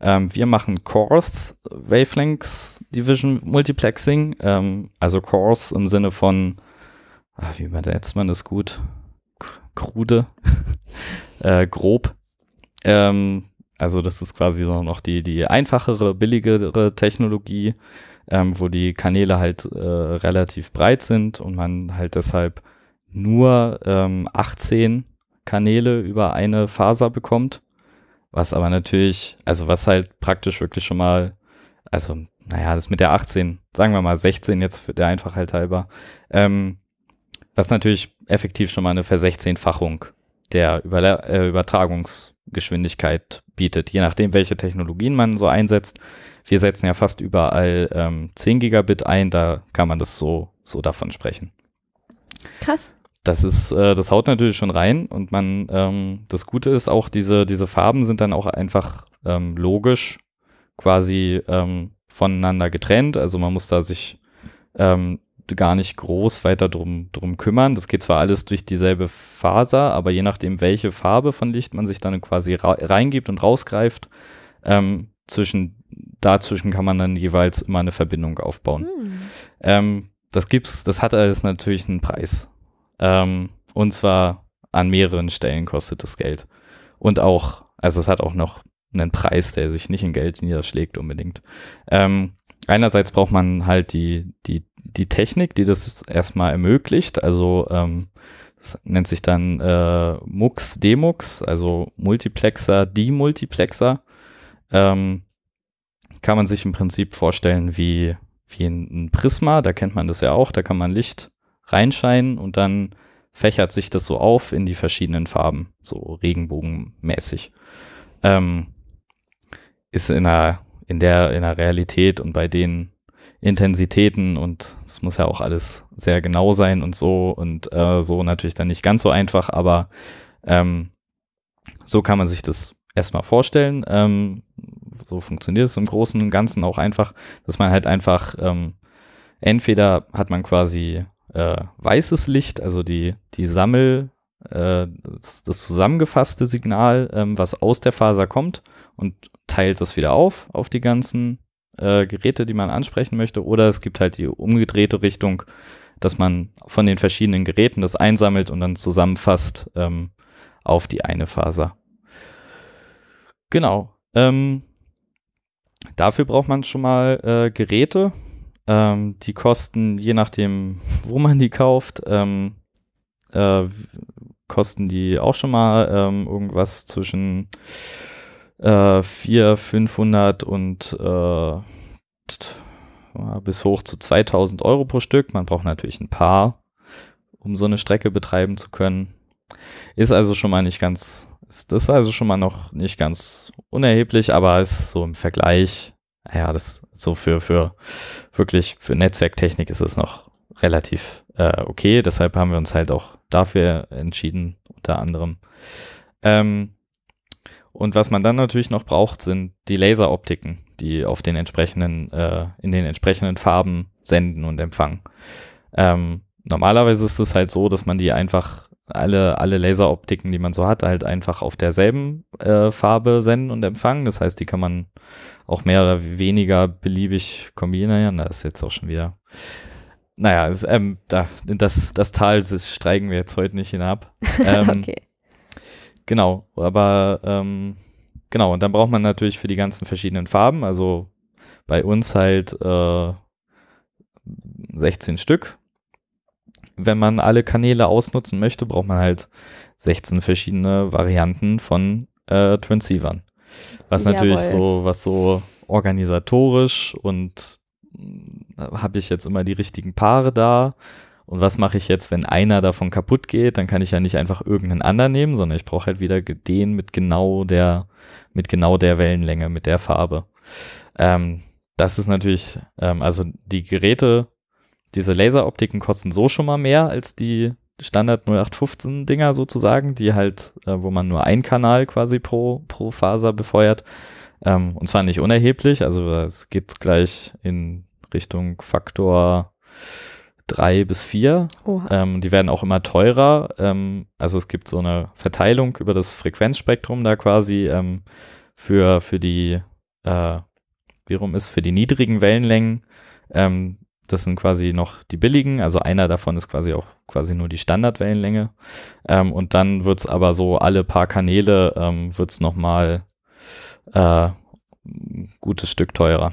[SPEAKER 2] Ähm, wir machen Cores Wavelengths Division Multiplexing, ähm, also Cores im Sinne von, ach, wie übersetzt man das gut? Krude, äh, grob. Ähm, also das ist quasi so noch die, die einfachere, billigere Technologie ähm, wo die Kanäle halt äh, relativ breit sind und man halt deshalb nur ähm, 18 Kanäle über eine Faser bekommt. Was aber natürlich, also was halt praktisch wirklich schon mal, also naja, das mit der 18, sagen wir mal 16 jetzt für der Einfachheit halber, ähm, was natürlich effektiv schon mal eine Versechzehnfachung der Über äh, Übertragungsgeschwindigkeit bietet, je nachdem, welche Technologien man so einsetzt. Wir setzen ja fast überall ähm, 10 Gigabit ein, da kann man das so, so davon sprechen.
[SPEAKER 1] Krass.
[SPEAKER 2] Das ist, äh, das haut natürlich schon rein und man, ähm, das Gute ist auch, diese, diese Farben sind dann auch einfach ähm, logisch quasi ähm, voneinander getrennt. Also man muss da sich ähm, gar nicht groß weiter drum, drum kümmern. Das geht zwar alles durch dieselbe Faser, aber je nachdem, welche Farbe von Licht man sich dann quasi reingibt und rausgreift, ähm, zwischen dazwischen kann man dann jeweils immer eine Verbindung aufbauen. Hm. Ähm, das gibt's, das hat alles natürlich einen Preis. Ähm, und zwar an mehreren Stellen kostet das Geld. Und auch, also es hat auch noch einen Preis, der sich nicht in Geld niederschlägt unbedingt. Ähm, einerseits braucht man halt die, die, die Technik, die das erstmal ermöglicht. Also ähm, das nennt sich dann äh, MUX, Demux, also Multiplexer, Demultiplexer. Ähm, kann man sich im Prinzip vorstellen wie, wie ein Prisma, da kennt man das ja auch, da kann man Licht reinscheinen und dann fächert sich das so auf in die verschiedenen Farben, so regenbogenmäßig. Ähm, ist in der, in der, in der Realität und bei den Intensitäten und es muss ja auch alles sehr genau sein und so und äh, so natürlich dann nicht ganz so einfach, aber ähm, so kann man sich das erstmal vorstellen. Ähm, so funktioniert es im Großen und Ganzen auch einfach, dass man halt einfach ähm, entweder hat man quasi äh, weißes Licht, also die, die Sammel, äh, das, das, zusammengefasste Signal, ähm, was aus der Faser kommt und teilt das wieder auf, auf die ganzen äh, Geräte, die man ansprechen möchte. Oder es gibt halt die umgedrehte Richtung, dass man von den verschiedenen Geräten das einsammelt und dann zusammenfasst ähm, auf die eine Faser. Genau. Ähm, dafür braucht man schon mal äh, Geräte. Ähm, die kosten, je nachdem, wo man die kauft, ähm, äh, kosten die auch schon mal ähm, irgendwas zwischen äh, 400, 500 und äh, bis hoch zu 2000 Euro pro Stück. Man braucht natürlich ein paar, um so eine Strecke betreiben zu können. Ist also schon mal nicht ganz, ist das also schon mal noch nicht ganz unerheblich, aber ist so im Vergleich, ja, das so für, für wirklich für Netzwerktechnik ist es noch relativ äh, okay. Deshalb haben wir uns halt auch dafür entschieden, unter anderem. Ähm, und was man dann natürlich noch braucht, sind die Laseroptiken, die auf den entsprechenden, äh, in den entsprechenden Farben senden und empfangen. Ähm, normalerweise ist es halt so, dass man die einfach alle, alle Laseroptiken, die man so hat, halt einfach auf derselben äh, Farbe senden und empfangen. Das heißt, die kann man auch mehr oder weniger beliebig kombinieren. Da ist jetzt auch schon wieder. Naja, das, ähm, da, das, das Tal das steigen wir jetzt heute nicht hinab. Ähm, okay. Genau, aber ähm, genau, und dann braucht man natürlich für die ganzen verschiedenen Farben, also bei uns halt äh, 16 Stück. Wenn man alle Kanäle ausnutzen möchte, braucht man halt 16 verschiedene Varianten von äh, Transceivern. Was Jawohl. natürlich so, was so organisatorisch und äh, habe ich jetzt immer die richtigen Paare da und was mache ich jetzt, wenn einer davon kaputt geht? Dann kann ich ja nicht einfach irgendeinen anderen nehmen, sondern ich brauche halt wieder den mit genau der, mit genau der Wellenlänge, mit der Farbe. Ähm, das ist natürlich, ähm, also die Geräte, diese Laseroptiken kosten so schon mal mehr als die Standard 0815 Dinger sozusagen, die halt, äh, wo man nur einen Kanal quasi pro, pro Faser befeuert. Ähm, und zwar nicht unerheblich, also es geht gleich in Richtung Faktor drei bis vier. Ähm, die werden auch immer teurer. Ähm, also es gibt so eine Verteilung über das Frequenzspektrum da quasi ähm, für, für die, äh, wie rum ist, für die niedrigen Wellenlängen. Ähm, das sind quasi noch die billigen, also einer davon ist quasi auch quasi nur die Standardwellenlänge. Ähm, und dann wird es aber so alle paar Kanäle ähm, wird es nochmal äh, ein gutes Stück teurer.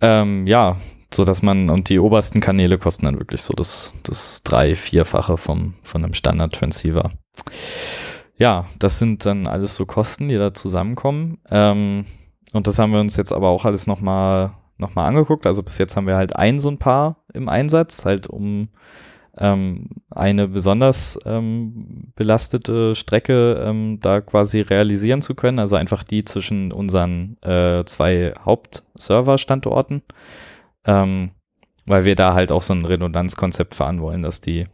[SPEAKER 2] Ähm, ja, so dass man, und die obersten Kanäle kosten dann wirklich so das, das drei-, vierfache vom, von einem Standard-Transceiver. Ja, das sind dann alles so Kosten, die da zusammenkommen. Ähm, und das haben wir uns jetzt aber auch alles nochmal noch mal angeguckt. Also bis jetzt haben wir halt ein so ein Paar im Einsatz, halt um ähm, eine besonders ähm, belastete Strecke ähm, da quasi realisieren zu können. Also einfach die zwischen unseren äh, zwei Hauptserver-Standorten ähm, weil wir da halt auch so ein Redundanzkonzept fahren wollen, dass die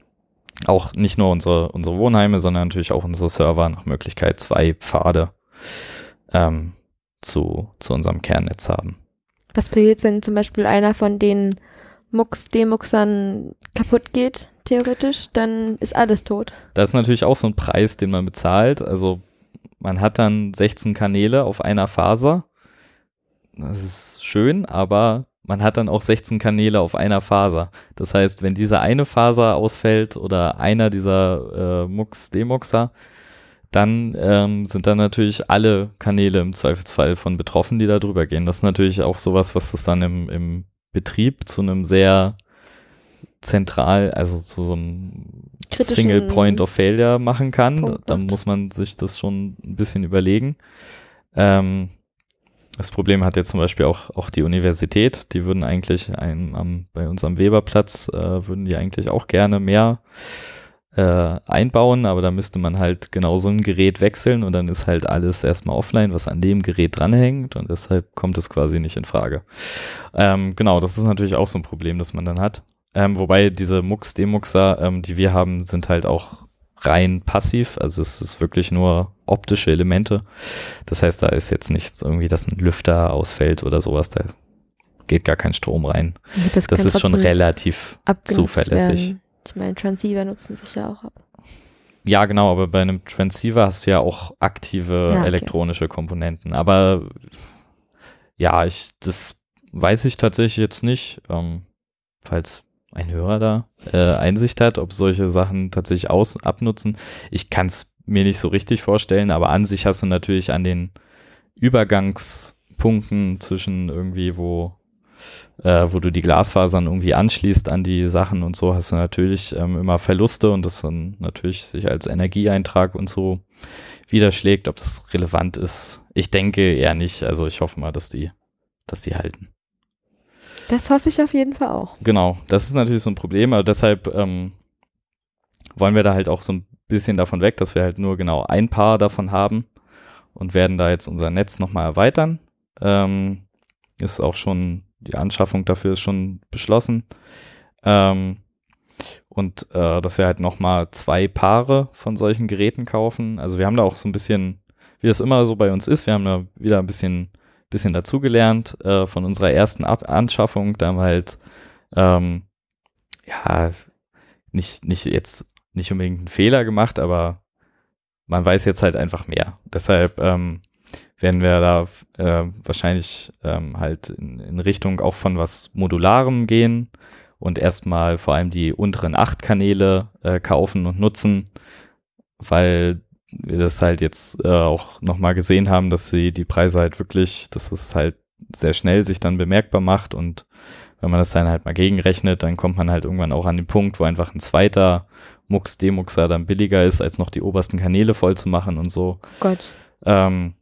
[SPEAKER 2] auch nicht nur unsere, unsere Wohnheime, sondern natürlich auch unsere Server nach Möglichkeit zwei Pfade ähm, zu, zu unserem Kernnetz haben.
[SPEAKER 1] Was passiert, wenn zum Beispiel einer von den Mux-Demuxern kaputt geht, theoretisch, dann ist alles tot.
[SPEAKER 2] Das ist natürlich auch so ein Preis, den man bezahlt. Also man hat dann 16 Kanäle auf einer Faser. Das ist schön, aber man hat dann auch 16 Kanäle auf einer Faser. Das heißt, wenn diese eine Faser ausfällt oder einer dieser äh, Mux, Demuxer, dann ähm, sind dann natürlich alle Kanäle im Zweifelsfall von betroffen, die da drüber gehen. Das ist natürlich auch sowas, was das dann im, im Betrieb zu einem sehr zentral, also zu so einem Single Point of Failure machen kann. Punkt. Dann muss man sich das schon ein bisschen überlegen. Ähm, das Problem hat jetzt zum Beispiel auch, auch die Universität. Die würden eigentlich ein, am, bei uns am Weberplatz, äh, würden die eigentlich auch gerne mehr äh, einbauen, aber da müsste man halt genau so ein Gerät wechseln und dann ist halt alles erstmal offline, was an dem Gerät dranhängt und deshalb kommt es quasi nicht in Frage. Ähm, genau, das ist natürlich auch so ein Problem, das man dann hat. Ähm, wobei diese Mux-Demuxer, ähm, die wir haben, sind halt auch rein passiv. Also es ist wirklich nur optische Elemente. Das heißt, da ist jetzt nichts irgendwie, dass ein Lüfter ausfällt oder sowas. Da geht gar kein Strom rein. Das, das ist schon relativ zuverlässig. Werden.
[SPEAKER 1] Ich meine, Transceiver nutzen sich ja auch ab.
[SPEAKER 2] Ja, genau, aber bei einem Transceiver hast du ja auch aktive
[SPEAKER 1] Ja, okay.
[SPEAKER 2] elektronische Komponenten. Aber ja, ich, das weiß ich tatsächlich jetzt nicht. Ähm, falls ein Hörer da äh, Einsicht hat, ob solche Sachen tatsächlich aus abnutzen. Ich kann es mir nicht so richtig vorstellen, aber an sich hast du natürlich an den Übergangspunkten zwischen irgendwie, wo äh, wo du die Glasfasern irgendwie anschließt an die Sachen und so, hast du natürlich ähm, immer Verluste und das dann natürlich sich als Energieeintrag und so widerschlägt. Ob das relevant ist, ich denke eher nicht. Also ich hoffe mal, dass die, dass die halten.
[SPEAKER 1] Das hoffe ich auf jeden Fall auch.
[SPEAKER 2] Genau, das ist natürlich so ein Problem, aber deshalb ähm, wollen wir da halt auch so ein bisschen davon weg, dass wir halt nur genau ein Paar davon haben und werden da jetzt unser Netz nochmal erweitern. Ähm, ist auch schon, die Anschaffung dafür ist schon beschlossen. Ähm, und äh, dass wir halt nochmal zwei Paare von solchen Geräten kaufen. Also wir haben da auch so ein bisschen, wie das immer so bei uns ist, wir haben da wieder ein bisschen, bisschen dazugelernt äh, von unserer ersten Ab Anschaffung. Da haben wir halt, ähm, ja, nicht, nicht jetzt nicht unbedingt einen Fehler gemacht, aber man weiß jetzt halt einfach mehr. Deshalb ähm, werden wir da äh, wahrscheinlich ähm, halt in, in Richtung auch von was Modularem gehen und erstmal vor allem die unteren acht Kanäle äh, kaufen und nutzen, weil wir das halt jetzt äh, auch nochmal gesehen haben, dass sie die Preise halt wirklich, dass es halt sehr schnell sich dann bemerkbar macht und wenn man das dann halt mal gegenrechnet, dann kommt man halt irgendwann auch an den Punkt, wo einfach ein zweiter Mux Demuxer dann billiger ist, als noch die obersten Kanäle voll zu machen und so.
[SPEAKER 1] Gott.
[SPEAKER 2] Ähm,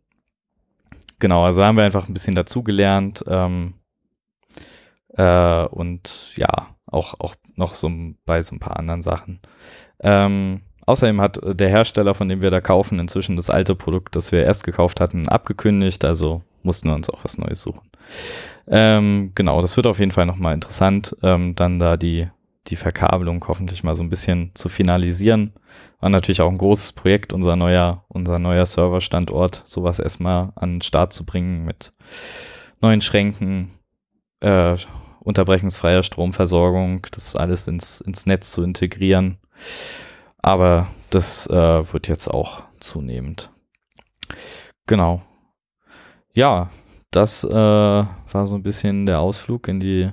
[SPEAKER 2] genau, also haben wir einfach ein bisschen dazugelernt ähm, äh, und ja, auch, auch noch so bei so ein paar anderen Sachen. Ähm, außerdem hat der Hersteller, von dem wir da kaufen, inzwischen das alte Produkt, das wir erst gekauft hatten, abgekündigt, also mussten wir uns auch was Neues suchen. Ähm, genau, das wird auf jeden Fall nochmal interessant, ähm, dann da die, die Verkabelung hoffentlich mal so ein bisschen zu finalisieren. War natürlich auch ein großes Projekt, unser neuer, unser neuer Serverstandort, sowas erstmal an den Start zu bringen mit neuen Schränken, äh, unterbrechungsfreier Stromversorgung, das alles ins, ins Netz zu integrieren. Aber das äh, wird jetzt auch zunehmend. Genau. Ja, das äh, war so ein bisschen der Ausflug in die,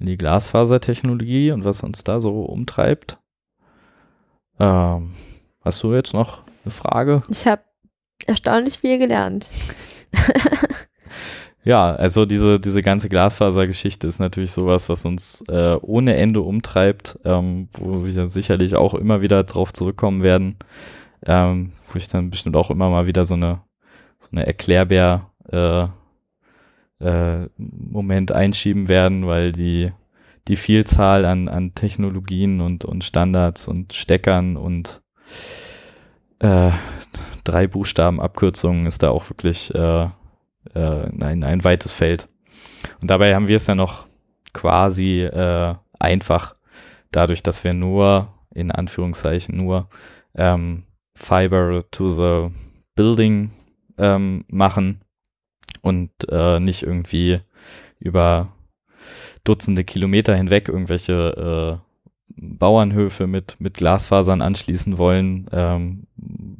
[SPEAKER 2] in die Glasfasertechnologie und was uns da so umtreibt. Ähm, hast du jetzt noch eine Frage?
[SPEAKER 1] Ich habe erstaunlich viel gelernt.
[SPEAKER 2] Ja, also diese, diese ganze Glasfasergeschichte ist natürlich sowas, was uns äh, ohne Ende umtreibt, ähm, wo wir sicherlich auch immer wieder drauf zurückkommen werden, ähm, wo ich dann bestimmt auch immer mal wieder so eine, so eine Erklärbär äh, äh, Moment einschieben werden, weil die, die Vielzahl an, an Technologien und, und Standards und Steckern und äh, drei Buchstaben Abkürzungen ist da auch wirklich äh, äh, ein, ein weites Feld. Und dabei haben wir es ja noch quasi äh, einfach, dadurch, dass wir nur, in Anführungszeichen nur, ähm, Fiber to the Building ähm, machen und äh, nicht irgendwie über Dutzende Kilometer hinweg irgendwelche äh, Bauernhöfe mit, mit Glasfasern anschließen wollen, ähm,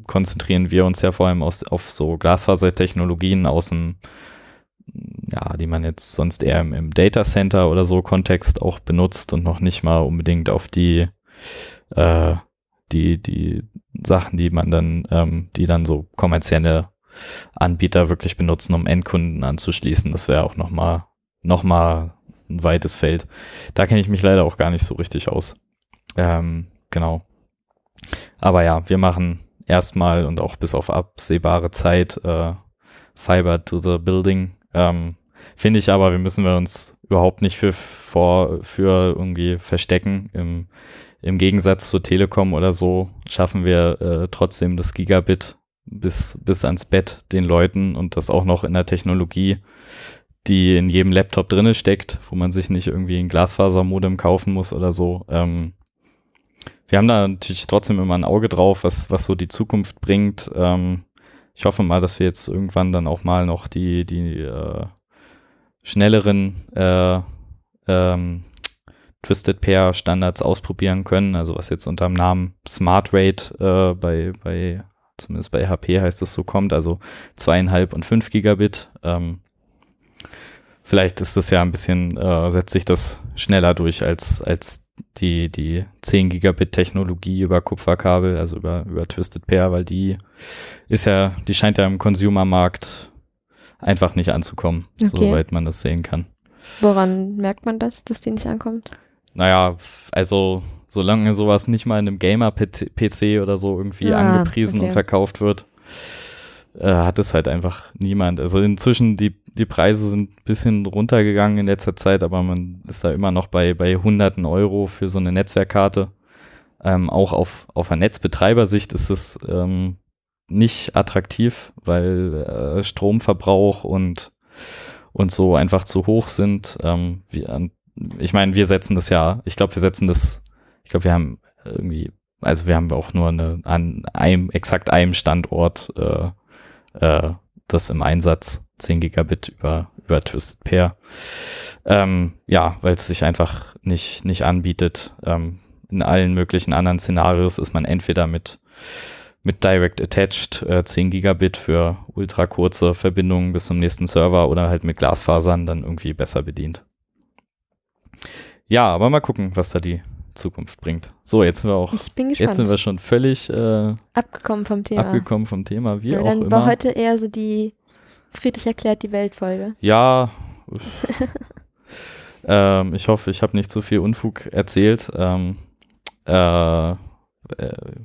[SPEAKER 2] konzentrieren wir uns ja vor allem aus, auf so Glasfasertechnologien aus dem, ja, die man jetzt sonst eher im, im Data Center oder so Kontext auch benutzt und noch nicht mal unbedingt auf die, äh, die, die Sachen, die man dann, ähm, die dann so kommerzielle Anbieter wirklich benutzen, um Endkunden anzuschließen. Das wäre auch nochmal, noch mal ein weites Feld. Da kenne ich mich leider auch gar nicht so richtig aus. Ähm, genau. Aber ja, wir machen erstmal und auch bis auf absehbare Zeit äh, Fiber to the Building. Ähm, Finde ich aber, wir müssen wir uns überhaupt nicht für, vor, für irgendwie verstecken. Im, Im Gegensatz zur Telekom oder so schaffen wir äh, trotzdem das Gigabit bis, bis ans Bett den Leuten und das auch noch in der Technologie, die in jedem Laptop drinne steckt, wo man sich nicht irgendwie ein Glasfasermodem kaufen muss oder so. Ähm, wir haben da natürlich trotzdem immer ein Auge drauf, was, was so die Zukunft bringt. Ähm, ich hoffe mal, dass wir jetzt irgendwann dann auch mal noch die, die äh, schnelleren äh, ähm, Twisted Pair Standards ausprobieren können, also was jetzt unter dem Namen Smart Rate äh, bei, bei, zumindest bei HP heißt es so kommt, also zweieinhalb und fünf Gigabit. Ähm, vielleicht ist das ja ein bisschen, äh, setzt sich das schneller durch als, als die, die 10 Gigabit Technologie über Kupferkabel, also über, über Twisted Pair, weil die ist ja, die scheint ja im Consumer-Markt einfach nicht anzukommen,
[SPEAKER 1] Okay.
[SPEAKER 2] soweit man das sehen kann.
[SPEAKER 1] Woran merkt man das, dass die nicht ankommt?
[SPEAKER 2] Naja, also solange sowas nicht mal in einem Gamer-PC oder so irgendwie
[SPEAKER 1] Ah,
[SPEAKER 2] angepriesen
[SPEAKER 1] okay.
[SPEAKER 2] und verkauft wird, äh, hat es halt einfach niemand. Also inzwischen, die, die Preise sind ein bisschen runtergegangen in letzter Zeit, aber man ist da immer noch bei, bei hunderten Euro für so eine Netzwerkkarte. Ähm, auch auf, auf einer Netzbetreibersicht ist es ähm, nicht attraktiv, weil äh, Stromverbrauch und, und so einfach zu hoch sind. Ähm, wir, ich meine, wir setzen das ja, ich glaube, wir setzen das, ich glaube, wir haben irgendwie, also wir haben auch nur eine, an einem, exakt einem Standort äh, äh, das im Einsatz, 10 Gigabit über, über Twisted Pair. Ähm, ja, weil es sich einfach nicht, nicht anbietet. Ähm, in allen möglichen anderen Szenarios ist man entweder mit, mit Direct Attached äh, 10 Gigabit für ultra kurze Verbindungen bis zum nächsten Server oder halt mit Glasfasern dann irgendwie besser bedient. Ja, aber mal gucken, was da die Zukunft bringt. So, jetzt sind wir auch,
[SPEAKER 1] Ich bin gespannt.
[SPEAKER 2] jetzt sind wir schon völlig äh,
[SPEAKER 1] Abgekommen vom Thema.
[SPEAKER 2] abgekommen vom Thema, wie
[SPEAKER 1] ja,
[SPEAKER 2] auch
[SPEAKER 1] dann
[SPEAKER 2] immer.
[SPEAKER 1] war heute eher so die Friedrich erklärt die Weltfolge.
[SPEAKER 2] Ja. ähm, ich hoffe, ich habe nicht zu viel Unfug erzählt. Ähm, äh, äh,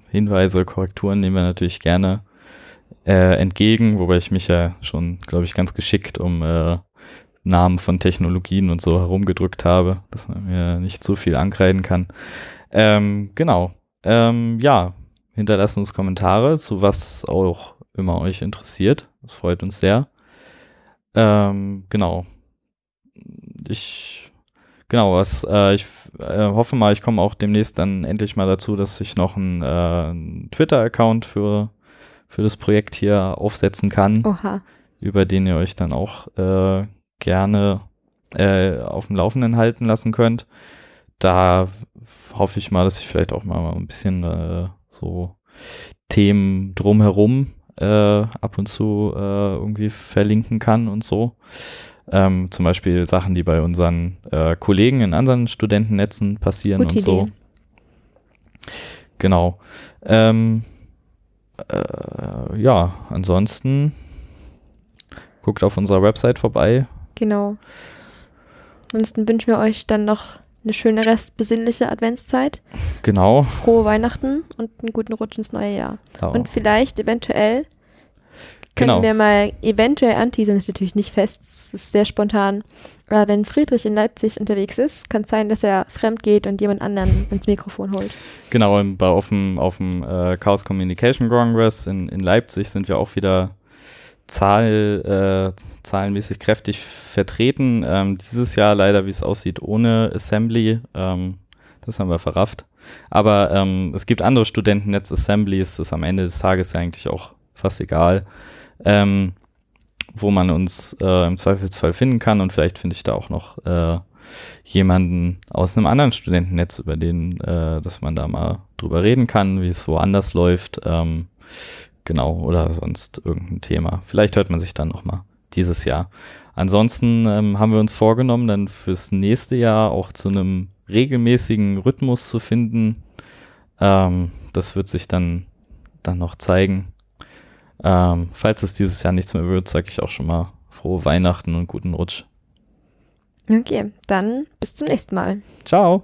[SPEAKER 2] Hinweise, Korrekturen nehmen wir natürlich gerne äh, entgegen, wobei ich mich ja schon, glaube ich, ganz geschickt um äh, Namen von Technologien und so herumgedrückt habe, dass man mir nicht so viel ankreiden kann. Ähm, genau. Ähm, ja, hinterlasst uns Kommentare zu was auch immer euch interessiert. Das freut uns sehr. Ähm, genau. Ich, genau, was, äh, ich äh, hoffe mal, ich komme auch demnächst dann endlich mal dazu, dass ich noch einen, äh, einen Twitter-Account für, für das Projekt hier aufsetzen kann,
[SPEAKER 1] Oha.
[SPEAKER 2] über den ihr euch dann auch äh, gerne äh, auf dem Laufenden halten lassen könnt. Da hoffe ich mal, dass ich vielleicht auch mal ein bisschen äh, so Themen drumherum äh, ab und zu äh, irgendwie verlinken kann und so. Ähm, zum Beispiel Sachen, die bei unseren äh, Kollegen in anderen Studentennetzen passieren
[SPEAKER 1] Gute
[SPEAKER 2] und so.
[SPEAKER 1] Idee.
[SPEAKER 2] Genau. Ähm, äh, ja, ansonsten guckt auf unserer Website vorbei.
[SPEAKER 1] Genau. Ansonsten wünschen wir euch dann noch eine schöne restbesinnliche Adventszeit,
[SPEAKER 2] Genau.
[SPEAKER 1] frohe Weihnachten und einen guten Rutsch ins neue Jahr.
[SPEAKER 2] Ja.
[SPEAKER 1] Und vielleicht, eventuell, können
[SPEAKER 2] Genau.
[SPEAKER 1] wir mal eventuell anteasern, ist natürlich nicht fest, es ist sehr spontan. Aber wenn Friedrich in Leipzig unterwegs ist, kann es sein, dass er fremd geht und jemand anderen ins Mikrofon holt.
[SPEAKER 2] Genau, bei, auf dem, auf dem äh, Chaos Communication Congress in, in Leipzig sind wir auch wieder Zahl, äh, zahlenmäßig kräftig vertreten. Ähm, dieses Jahr leider, wie es aussieht, ohne Assembly. Ähm, das haben wir verrafft. Aber ähm, es gibt andere Studentennetz-Assemblies, das ist am Ende des Tages eigentlich auch fast egal, ähm, wo man uns äh, im Zweifelsfall finden kann. Und vielleicht finde ich da auch noch äh, jemanden aus einem anderen Studentennetz, über den, äh, dass man da mal drüber reden kann, wie es woanders läuft. Genau, oder sonst irgendein Thema. Vielleicht hört man sich dann nochmal dieses Jahr. Ansonsten ähm, haben wir uns vorgenommen, dann fürs nächste Jahr auch zu einem regelmäßigen Rhythmus zu finden. Ähm, das wird sich dann, dann noch zeigen. Ähm, falls es dieses Jahr nichts mehr wird, sage ich auch schon mal frohe Weihnachten und guten Rutsch.
[SPEAKER 1] Okay, dann bis zum nächsten Mal.
[SPEAKER 2] Ciao!